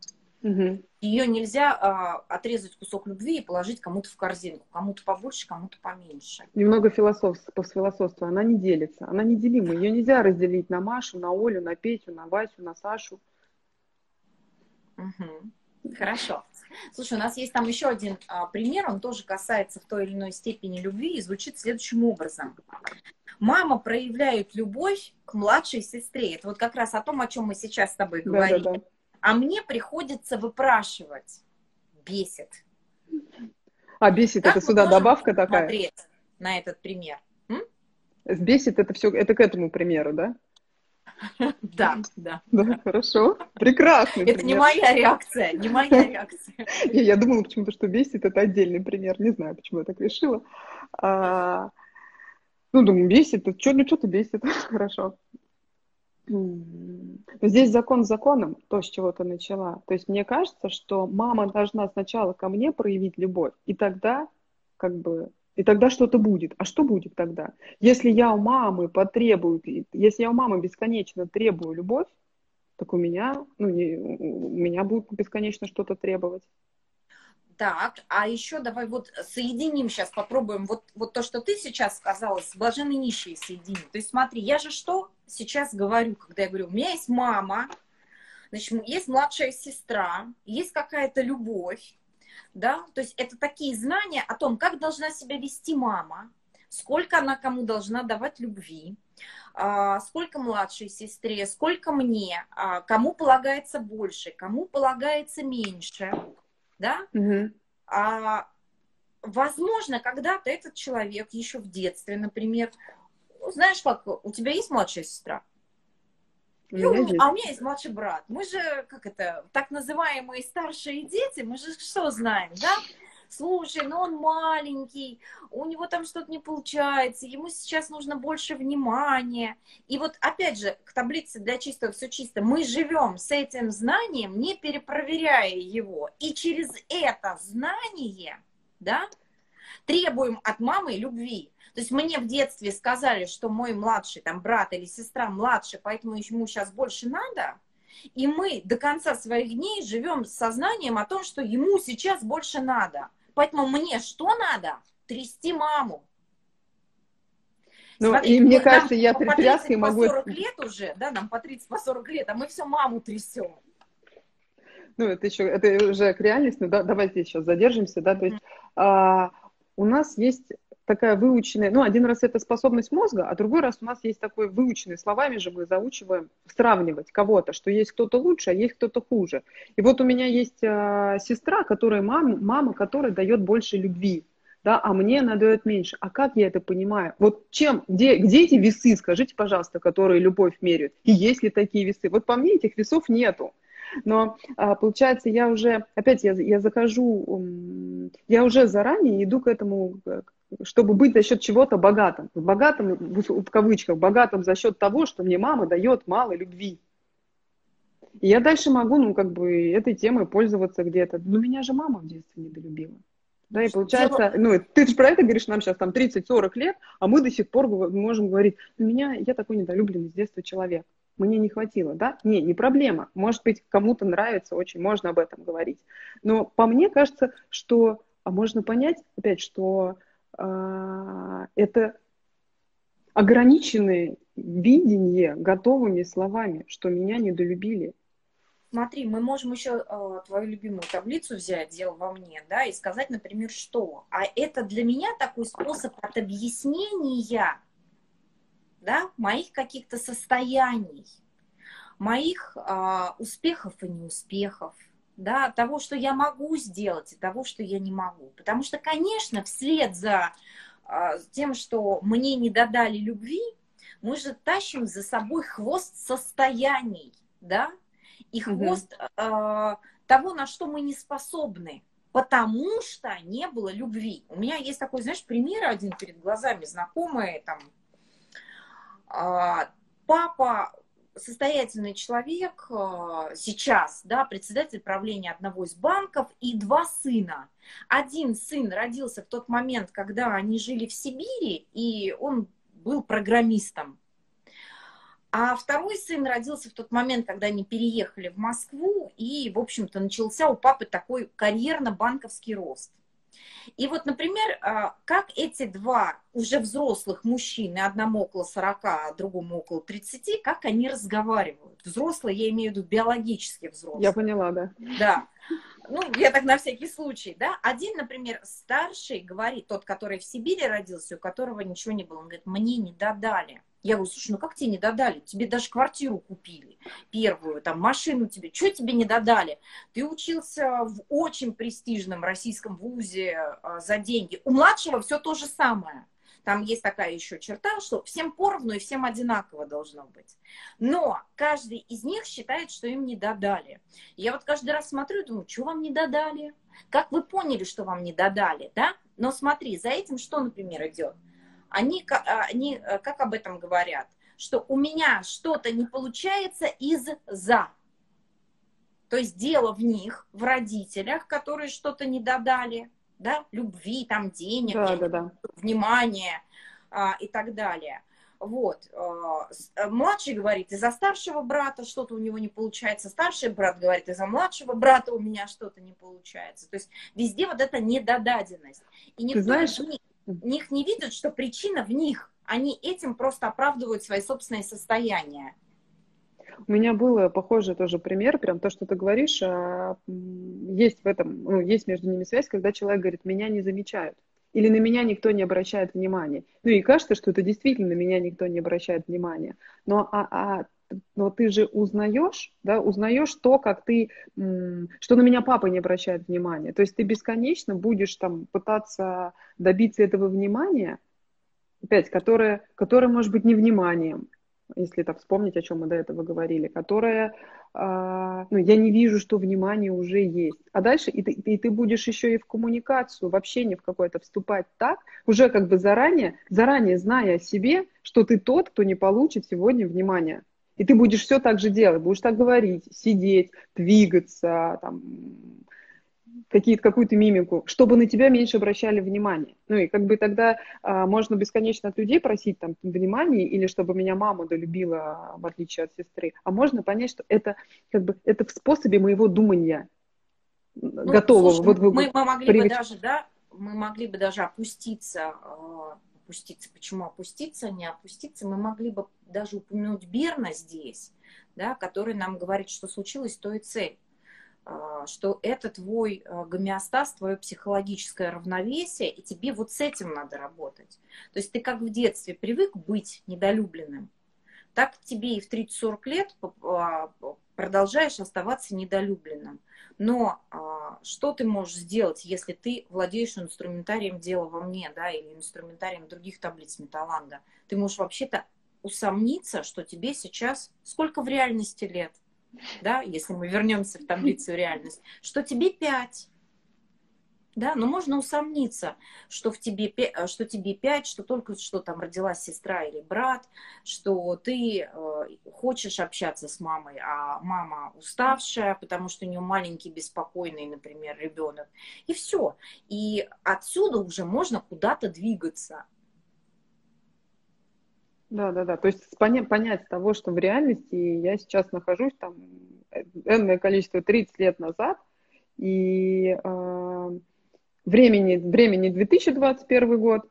Угу. Ее нельзя а, отрезать кусок любви и положить кому-то в корзинку. Кому-то побольше, кому-то поменьше. Немного философства, философства. Она не делится. Она неделима. Ее нельзя разделить на Машу, на Олю, на Петю, на Васю, на Сашу. Угу. Хорошо. Слушай, у нас есть там еще один а, пример, он тоже касается в той или иной степени любви и звучит следующим образом. Мама проявляет любовь к младшей сестре. Это вот как раз о том, о чем мы сейчас с тобой говорим. Да, да, да. А мне приходится выпрашивать. Бесит. А бесит, как это сюда добавка такая? Смотреть на этот пример. М? Бесит это все, это к этому примеру, да? Да, да. Да, хорошо. Прекрасно. Это не моя реакция, не моя реакция. Я думала почему-то, что бесит, это отдельный пример. Не знаю, почему я так решила. А, ну, думаю, бесит. Что, ну, что-то бесит. Хорошо. Здесь закон законом, то, с чего ты начала. То есть мне кажется, что мама должна сначала ко мне проявить любовь, и тогда как бы и тогда что-то будет. А что будет тогда? Если я у мамы потребую, если я у мамы бесконечно требую любовь, так у меня, ну, не, у меня будет бесконечно что-то требовать. Так, а еще давай вот соединим сейчас, попробуем вот, вот то, что ты сейчас сказала, с блаженной нищей соединить. То есть смотри, я же что сейчас говорю, когда я говорю, у меня есть мама, значит, есть младшая сестра, есть какая-то любовь, да, то есть это такие знания о том, как должна себя вести мама, сколько она кому должна давать любви, а, сколько младшей сестре, сколько мне, а, кому полагается больше, кому полагается меньше, да, угу. а, возможно, когда-то этот человек еще в детстве, например, знаешь как, у тебя есть младшая сестра? У меня есть. А у меня есть младший брат. Мы же, как это, так называемые старшие дети, мы же что знаем, да? слушай, ну он маленький, у него там что-то не получается, ему сейчас нужно больше внимания. И вот опять же, к таблице для чистого все чисто, мы живем с этим знанием, не перепроверяя его. И через это знание, да, требуем от мамы любви. То есть мне в детстве сказали, что мой младший там брат или сестра младше, поэтому ему сейчас больше надо. И мы до конца своих дней живем с сознанием о том, что ему сейчас больше надо. Поэтому мне что надо? Трясти маму. Ну, Смотри, и мне кажется, я при тряске могу... по 40 лет уже, да, нам по 30, по 40 лет, а мы все маму трясем. Ну, это еще, это уже к реальности, да, давайте сейчас задержимся, да, то есть а, у нас есть такая выученная, ну, один раз это способность мозга, а другой раз у нас есть такой выученный, словами же мы заучиваем сравнивать кого-то, что есть кто-то лучше, а есть кто-то хуже. И вот у меня есть э, сестра, которая мама, мама которая дает больше любви, да, а мне она дает меньше. А как я это понимаю? Вот чем, где, где эти весы, скажите, пожалуйста, которые любовь меряют? И есть ли такие весы? Вот по мне этих весов нету. Но а, получается, я уже, опять я, я захожу, я уже заранее иду к этому, чтобы быть за счет чего-то богатым. Богатым, в кавычках, богатым за счет того, что мне мама дает мало любви. И я дальше могу, ну, как бы, этой темой пользоваться где-то. Но меня же мама в детстве недолюбила. Да, и получается, ну, ты же про это говоришь, нам сейчас там 30-40 лет, а мы до сих пор можем говорить, у меня, я такой недолюбленный с детства человек, мне не хватило, да? Не, не проблема. Может быть, кому-то нравится очень, можно об этом говорить. Но по мне кажется, что, а можно понять, опять, что это ограниченное видение готовыми словами, что меня недолюбили. Смотри, мы можем еще э, твою любимую таблицу взять, дело во мне, да, и сказать, например, что. А это для меня такой способ от объяснения, да, моих каких-то состояний, моих э, успехов и неуспехов, да, того, что я могу сделать, и того, что я не могу. Потому что, конечно, вслед за э, тем, что мне не додали любви, мы же тащим за собой хвост состояний, да, и хвост э, того, на что мы не способны, потому что не было любви. У меня есть такой, знаешь, пример один перед глазами, знакомый, там, э, папа состоятельный человек э, сейчас, да, председатель правления одного из банков и два сына. Один сын родился в тот момент, когда они жили в Сибири, и он был программистом. А второй сын родился в тот момент, когда они переехали в Москву, и, в общем-то, начался у папы такой карьерно-банковский рост. И вот, например, а, как эти два уже взрослых мужчины, одному около 40, а другому около 30, как они разговаривают? Взрослые, я имею в виду биологически взрослые. Я поняла, да. Да. Ну, я так на всякий случай, да. Один, например, старший говорит, тот, который в Сибири родился, у которого ничего не было, он говорит, мне не додали. Я говорю, слушай, ну как тебе не додали? Тебе даже квартиру купили, первую, там, машину тебе. Что тебе не додали? Ты учился в очень престижном российском вузе а, за деньги. У младшего все то же самое. Там есть такая еще черта, что всем поровну и всем одинаково должно быть. Но каждый из них считает, что им не додали. Я вот каждый раз смотрю и думаю, что вам не додали? Как вы поняли, что вам не додали, да? Но смотри, за этим что, например, идет? Они, а, они э, как об этом говорят? Что у меня что-то не получается из-за. То есть дело в них, в родителях, которые что-то не додали, да, любви, там, денег, да, да, да. внимания а, и так далее. Вот. А, э, младший говорит, из-за старшего брата что-то у него не получается. Старший брат говорит, из-за младшего брата у меня что-то не получается. То есть везде вот эта недодаденность. И никто Ты знаешь, не, них не видят, что причина в них. Они этим просто оправдывают свои собственные состояния. У меня был похожий тоже пример, прям то, что ты говоришь, а, есть в этом, ну, есть между ними связь, когда человек говорит, меня не замечают. Или на меня никто не обращает внимания. Ну и кажется, что это действительно на меня никто не обращает внимания. Но а, а но ты же узнаешь, да, узнаешь то, как ты, что на меня папа не обращает внимания. То есть ты бесконечно будешь там пытаться добиться этого внимания, опять, которое, которое может быть не вниманием, если так вспомнить, о чем мы до этого говорили, которая, а, ну, я не вижу, что внимание уже есть. А дальше и ты, и ты будешь еще и в коммуникацию, в общение в какое-то вступать так, уже как бы заранее, заранее зная о себе, что ты тот, кто не получит сегодня внимания. И ты будешь все так же делать, будешь так говорить, сидеть, двигаться, там, какие-то, какую-то мимику, чтобы на тебя меньше обращали внимание. Ну и как бы тогда а, можно бесконечно от людей просить там внимания или чтобы меня мама долюбила, в отличие от сестры. А можно понять, что это как бы это в способе моего думания ну, готового. Слушай, вот, мы, мы могли привыч... бы даже, да, мы могли бы даже опуститься, э, опуститься. Почему опуститься, не опуститься? Мы могли бы даже упомянуть Берна здесь, да, который нам говорит, что случилось, то и цель. А, что это твой а, гомеостаз, твое психологическое равновесие, и тебе вот с этим надо работать. То есть ты как в детстве привык быть недолюбленным, так тебе и в 30-40 лет а, продолжаешь оставаться недолюбленным. Но что ты можешь сделать, если ты владеешь инструментарием дела во мне, да, или инструментарием других таблиц металланга? Ты можешь вообще-то усомниться, что тебе сейчас сколько в реальности лет – да, если мы вернемся в таблицу реальность, что тебе 5. Да, но можно усомниться, что, в тебе, что тебе 5, что только что там родилась сестра или брат, что ты э, хочешь общаться с мамой, а мама уставшая, потому что у нее маленький, беспокойный, например, ребенок. И все. И отсюда уже можно куда-то двигаться. Да, да, да. То есть поня- понять того, что в реальности я сейчас нахожусь там энное количество 30 лет назад, и э, времени, времени 2021 год,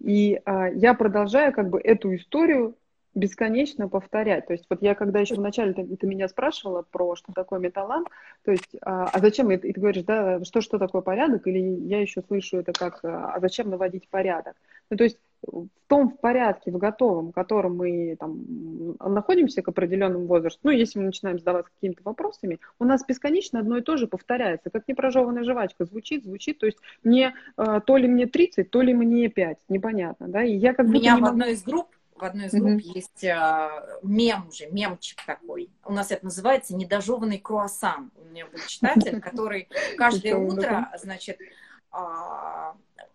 и э, я продолжаю как бы эту историю бесконечно повторять. То есть вот я когда еще вначале ты, ты меня спрашивала про что такое металланг, то есть а, а зачем, и ты говоришь, да, что, что такое порядок, или я еще слышу это как, а зачем наводить порядок. Ну то есть в том в порядке, в готовом, в котором мы там, находимся к определенному возрасту, ну, если мы начинаем задаваться какими-то вопросами, у нас бесконечно одно и то же повторяется, как непрожеванная жвачка, звучит, звучит, то есть мне, э, то ли мне 30, то ли мне 5, непонятно, да, и я как У меня в одной из групп в одной из групп mm-hmm. есть а, мем уже, мемчик такой. У нас это называется недожеванный круассан. У меня был читатель, который каждое утро, значит,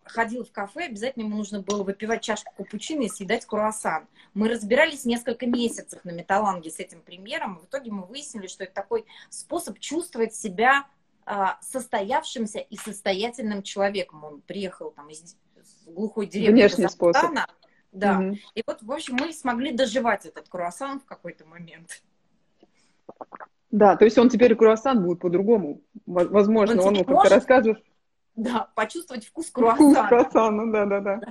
ходил в кафе, обязательно ему нужно было выпивать чашку капучино и съедать круассан. Мы разбирались несколько месяцев на металланге с этим примером, и в итоге мы выяснили, что это такой способ чувствовать себя а, состоявшимся и состоятельным человеком. Он приехал там из глухой деревни Внешний способ. Да. Угу. И вот, в общем, мы смогли доживать этот круассан в какой-то момент. Да, то есть он теперь круассан будет по-другому. Возможно, он, он как ты расскажешь. Да, почувствовать вкус круассана. Вкус круассана, да, да, да.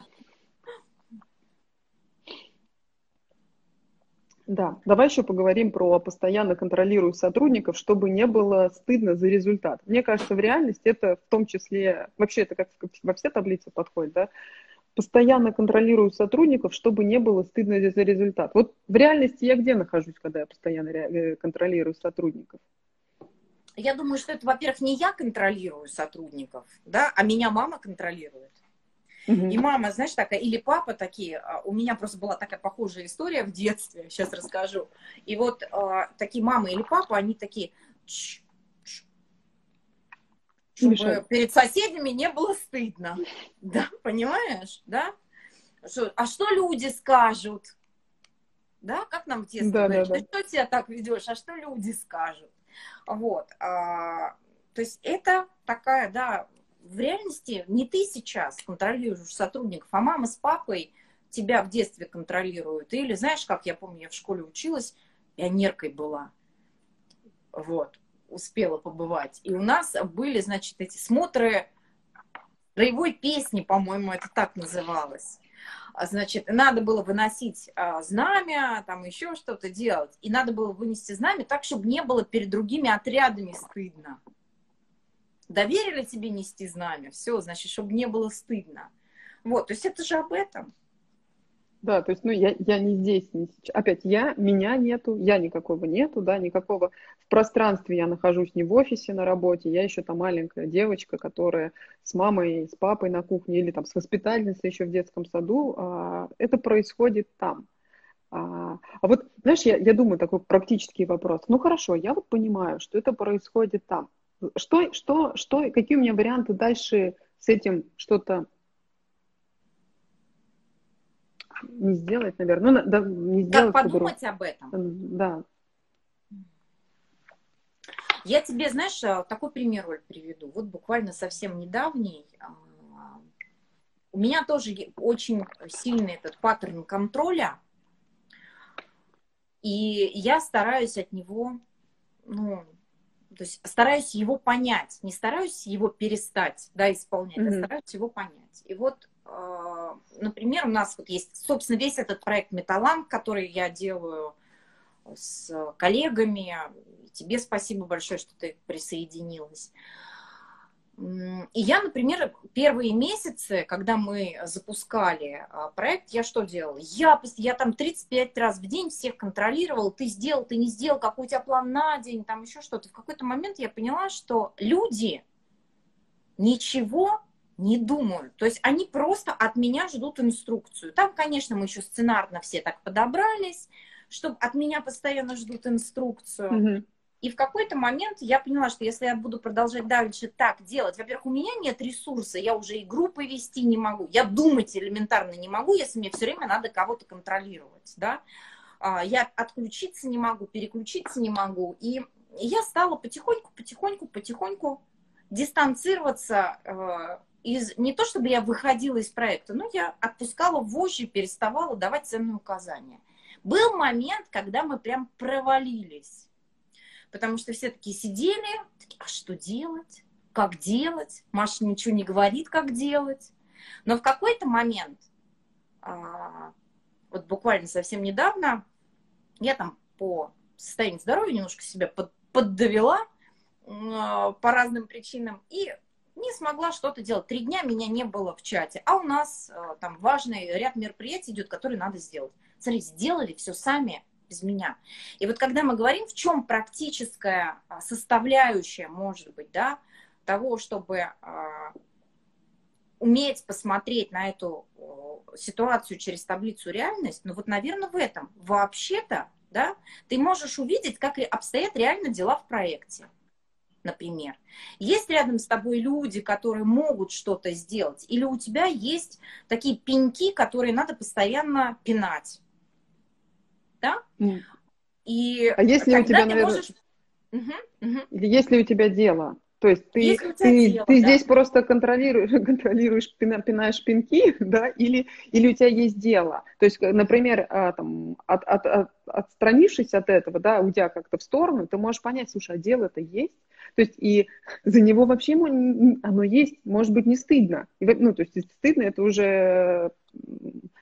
Да, давай еще поговорим про постоянно контролирую сотрудников, чтобы не было стыдно за результат. Мне кажется, в реальности это в том числе, вообще это как во все таблицы подходит, да, постоянно контролирую сотрудников, чтобы не было стыдно за результат. Вот в реальности я где нахожусь, когда я постоянно э, контролирую сотрудников? Я думаю, что это, во-первых, не я контролирую сотрудников, да, а меня мама контролирует. Угу. И мама, знаешь, такая, или папа такие, а, у меня просто была такая похожая история в детстве, сейчас расскажу. И вот а, такие мамы или папа, они такие, чтобы Мешает. перед соседями не было стыдно. Да, понимаешь, да? Что, а что люди скажут? Да, как нам в детстве да, да, да. что тебя так ведешь, а что люди скажут? Вот. А, то есть это такая, да, в реальности не ты сейчас контролируешь сотрудников, а мама с папой тебя в детстве контролируют. Или знаешь, как я помню, я в школе училась, пионеркой была. Вот успела побывать. И у нас были, значит, эти смотры строевой песни, по-моему, это так называлось. А, значит, надо было выносить а, знамя, там еще что-то делать. И надо было вынести знамя так, чтобы не было перед другими отрядами стыдно. Доверили тебе нести знамя, все, значит, чтобы не было стыдно. Вот, то есть это же об этом. Да, то есть, ну, я, я не здесь, не сейчас. Опять, я, меня нету, я никакого нету, да, никакого в пространстве я нахожусь не в офисе на работе, я еще там маленькая девочка, которая с мамой, с папой на кухне или там с воспитательницей еще в детском саду, а, это происходит там. А, а вот, знаешь, я, я думаю, такой практический вопрос. Ну хорошо, я вот понимаю, что это происходит там. Что, что, что, какие у меня варианты дальше с этим что-то не сделать, наверное. Ну, да, не сделать. Как подумать об этом? Да. Я тебе, знаешь, э, такой пример Оль, приведу. Вот буквально совсем недавний а, у меня тоже очень сильный этот паттерн контроля, и я стараюсь от него, ну, то есть стараюсь его понять, не стараюсь его перестать, да, исполнять, mm-hmm. а стараюсь его понять. И вот, э, например, у нас вот есть, собственно, весь этот проект Металланг, который я делаю с коллегами. Тебе спасибо большое, что ты присоединилась. И я, например, первые месяцы, когда мы запускали а, проект, я что делала? Я, я там 35 раз в день всех контролировала, ты сделал, ты не сделал, какой у тебя план на день, там еще что-то. В какой-то момент я поняла, что люди ничего не думают. То есть они просто от меня ждут инструкцию. Там, конечно, мы еще сценарно все так подобрались, что от меня постоянно ждут инструкцию. Mm-hmm. И в какой-то момент я поняла, что если я буду продолжать дальше так делать, во-первых, у меня нет ресурса, я уже и группы вести не могу, я думать элементарно не могу, если мне все время надо кого-то контролировать, да, а, я отключиться не могу, переключиться не могу, и я стала потихоньку, потихоньку, потихоньку дистанцироваться э, из, не то чтобы я выходила из проекта, но я отпускала вожжи, переставала давать ценные указания. Был момент, когда мы прям провалились потому что все такие сидели, такие, а что делать? Как делать? Маша ничего не говорит, как делать. Но в какой-то момент, а, вот буквально совсем недавно, я там по состоянию здоровья немножко себя под, поддавила а, по разным причинам и не смогла что-то делать. Три дня меня не было в чате, а у нас а, там важный ряд мероприятий идет, которые надо сделать. Смотри, сделали все сами, без меня. И вот когда мы говорим, в чем практическая а, составляющая, может быть, да, того, чтобы а, уметь посмотреть на эту ситуацию через таблицу реальность, ну вот, наверное, в этом. Вообще-то, да, ты можешь увидеть, как обстоят реально дела в проекте например. Есть рядом с тобой люди, которые могут что-то сделать, или у тебя есть такие пеньки, которые надо постоянно пинать да? Mm. И а если у тебя, наверное, можешь... угу, угу. если у тебя дело, то есть ты, ты, дело, ты да. здесь просто контролируешь, контролируешь, пинаешь пинки, да, или, или у тебя есть дело. То есть, например, а, там, от, от, от, отстранившись от этого, да, уйдя как-то в сторону, ты можешь понять, слушай, а дело-то есть, то есть и за него вообще ему, оно есть, может быть, не стыдно. Ну, то есть стыдно это уже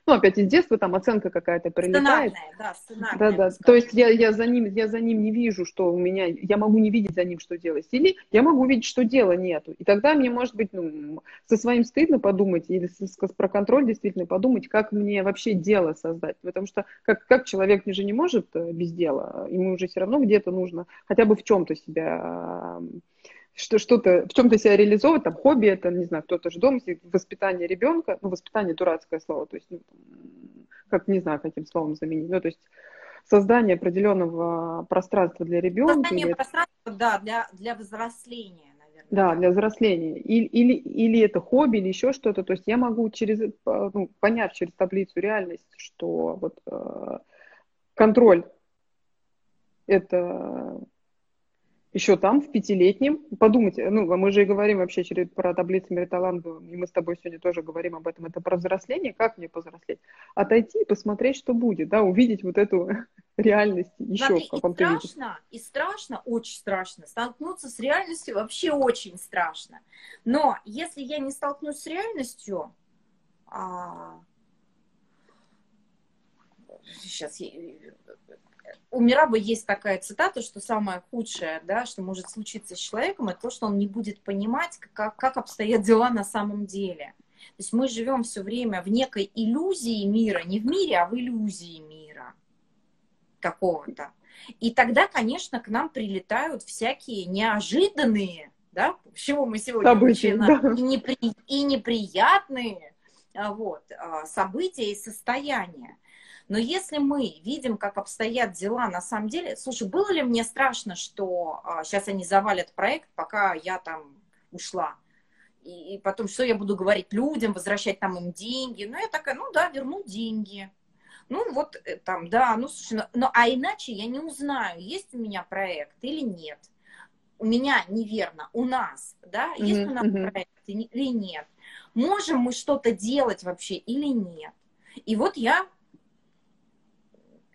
ну, опять из детства там оценка какая-то прилетает. да, сценарная. Да, да. То есть я, я, за ним, я за ним не вижу, что у меня, я могу не видеть за ним, что делать. Или я могу видеть, что дела нету. И тогда мне, может быть, ну, со своим стыдно подумать, или с, с, про контроль действительно подумать, как мне вообще дело создать. Потому что как, как человек же не может э, без дела, ему уже все равно где-то нужно хотя бы в чем-то себя что, что-то, в чем-то себя реализовывать, там, хобби, это, не знаю, кто-то же сидит, воспитание ребенка, ну, воспитание дурацкое слово, то есть, ну, как, не знаю, каким словом заменить, ну, то есть, создание определенного пространства для ребенка. Создание или... пространства, да, для, для взросления, наверное. Да, для взросления. Или, или, или это хобби, или еще что-то. То есть я могу через, ну, понять через таблицу реальность, что вот э, контроль это еще там, в пятилетнем. Подумайте, ну, мы же и говорим вообще через, про таблицу Мериталанду, и мы с тобой сегодня тоже говорим об этом, это про взросление, как мне повзрослеть? Отойти и посмотреть, что будет, да, увидеть вот эту реальность еще Смотри, в каком-то и страшно, виде. и страшно, очень страшно. Столкнуться с реальностью вообще очень страшно. Но если я не столкнусь с реальностью, а... сейчас я у Мираба есть такая цитата, что самое худшее, да, что может случиться с человеком, это то, что он не будет понимать, как, как обстоят дела на самом деле. То есть мы живем все время в некой иллюзии мира, не в мире, а в иллюзии мира какого-то. И тогда, конечно, к нам прилетают всякие неожиданные, да, чего мы сегодня события, да. и, непри... и неприятные а, вот, а, события и состояния. Но если мы видим, как обстоят дела на самом деле, слушай, было ли мне страшно, что а, сейчас они завалят проект, пока я там ушла? И, и потом, что я буду говорить людям, возвращать там им деньги? Ну, я такая, ну да, верну деньги. Ну, вот э, там, да, ну, слушай, ну, ну, а иначе я не узнаю, есть у меня проект или нет. У меня неверно, у нас, да, есть mm-hmm. у нас проект или нет. Можем мы что-то делать вообще или нет. И вот я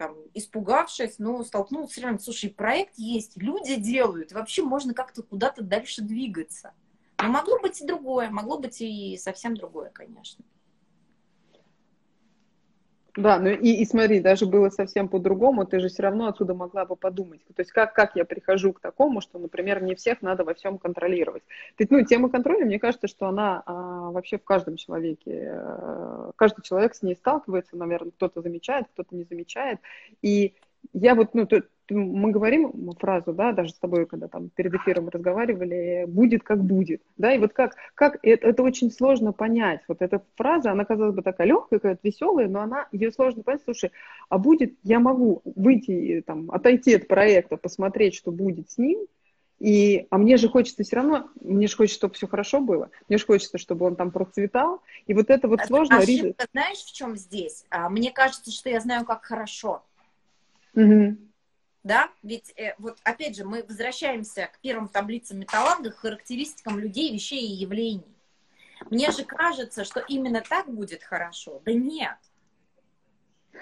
там, испугавшись, но столкнулась с реальностью. Слушай, проект есть, люди делают, вообще можно как-то куда-то дальше двигаться. Но могло быть и другое, могло быть и совсем другое, конечно. Да, ну и, и смотри, даже было совсем по-другому, ты же все равно отсюда могла бы подумать. То есть как, как я прихожу к такому, что, например, не всех надо во всем контролировать. Ты, ну, тема контроля, мне кажется, что она а, вообще в каждом человеке, а, каждый человек с ней сталкивается, наверное, кто-то замечает, кто-то не замечает. И я вот, ну, то, мы говорим фразу, да, даже с тобой, когда там перед эфиром разговаривали, будет как будет, да, и вот как, как это, это очень сложно понять, вот эта фраза, она, казалось бы, такая легкая, какая-то веселая, но она, ее сложно понять, слушай, а будет, я могу выйти, там, отойти от проекта, посмотреть, что будет с ним, и, а мне же хочется все равно, мне же хочется, чтобы все хорошо было, мне же хочется, чтобы он там процветал, и вот это вот сложно. Ошибка, знаешь, в чем здесь? А, мне кажется, что я знаю, как хорошо. Угу. Да, ведь э, вот опять же мы возвращаемся к первым таблицам металланга, к характеристикам людей, вещей и явлений. Мне же кажется, что именно так будет хорошо. Да нет.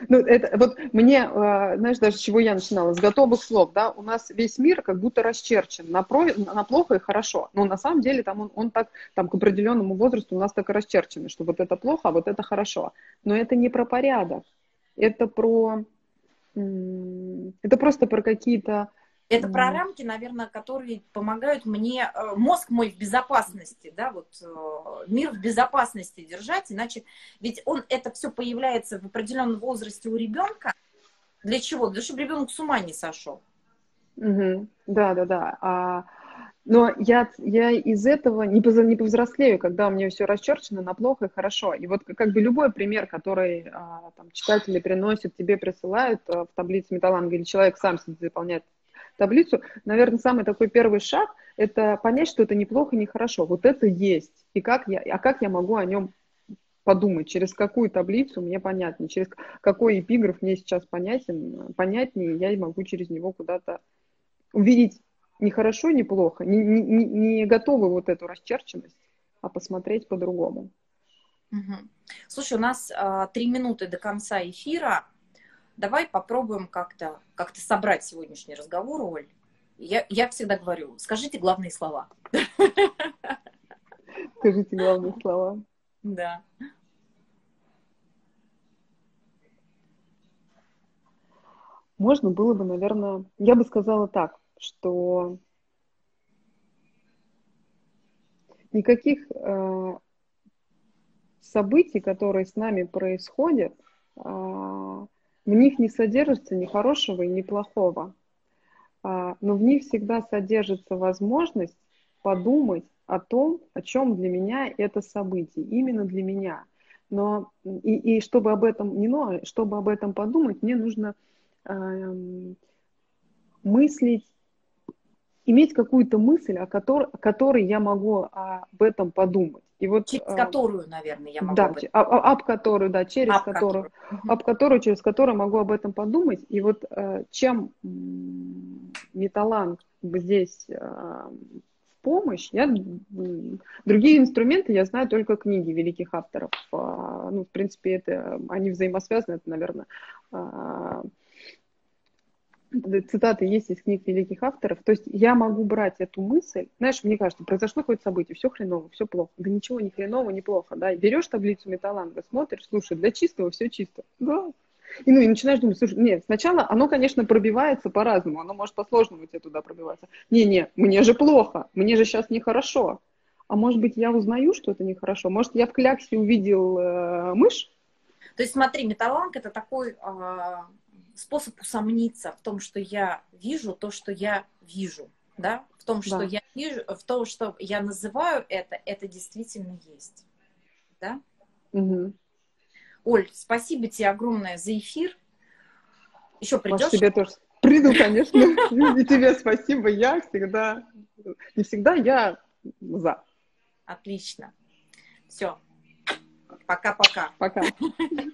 Ну, это вот мне, э, знаешь, даже с чего я начинала, с готовых слов, да, у нас весь мир как будто расчерчен на, про, на плохо и хорошо, но на самом деле там он, он так, там к определенному возрасту у нас так и расчерчено, что вот это плохо, а вот это хорошо, но это не про порядок, это про это просто про какие-то... Это про рамки, наверное, которые помогают мне, э, мозг мой в безопасности, да, вот э, мир в безопасности держать, иначе, ведь он, это все появляется в определенном возрасте у ребенка. Для чего? Для того, чтобы ребенок с ума не сошел. Угу. Да, да, да. А но я, я из этого не, не повзрослею, когда у меня все расчерчено на плохо и хорошо. И вот как бы любой пример, который а, там, читатели приносят, тебе присылают а, в таблицу металланга, или человек сам заполняет таблицу, наверное, самый такой первый шаг – это понять, что это неплохо, не хорошо. Вот это есть. И как я, а как я могу о нем подумать, через какую таблицу мне понятнее, через какой эпиграф мне сейчас понятен, понятнее, я могу через него куда-то увидеть не хорошо, не плохо, не, не, не готовы вот эту расчерченность, а посмотреть по-другому. Угу. Слушай, у нас а, три минуты до конца эфира. Давай попробуем как-то как собрать сегодняшний разговор, Оль. Я, я всегда говорю, скажите главные слова. Скажите главные слова. Да. Можно было бы, наверное, я бы сказала так что никаких э, событий, которые с нами происходят, э, в них не содержится ни хорошего и ни плохого. Э, но в них всегда содержится возможность подумать о том, о чем для меня это событие, именно для меня. Но и, и чтобы об этом не но, чтобы об этом подумать, мне нужно э, мыслить иметь какую-то мысль, о которой, о которой я могу об этом подумать. И вот, через а, которую, наверное, я могу да, об, этом. Об, об которую, да, через об которую, которую. об которую, через которую могу об этом подумать. И вот чем металланг здесь в помощь, я другие инструменты я знаю только книги великих авторов. А, ну, в принципе, это они взаимосвязаны, это, наверное, а, цитаты есть из книг великих авторов. То есть я могу брать эту мысль, знаешь, мне кажется, произошло какое-то событие, все хреново, все плохо. Да ничего не хреново, не плохо, да. Берешь таблицу металланга, смотришь, слушай, для чистого все чисто. Да. И, ну, и начинаешь думать, слушай, нет, сначала оно, конечно, пробивается по-разному, оно может по-сложному тебе туда пробиваться. Не-не, мне же плохо, мне же сейчас нехорошо. А может быть, я узнаю, что это нехорошо? Может, я в кляксе увидел э, мышь? То есть, смотри, металланг это такой э, способ усомниться в том, что я вижу то, что я вижу, да, в том, что да. я вижу, в том, что я называю это, это действительно есть, да. Угу. Оль, спасибо тебе огромное за эфир. Еще придешь? Тебе тоже. Приду, конечно. И тебе спасибо. Я всегда, не всегда, я за. Отлично. Все. Пока-пока. Пока. -пока. Пока.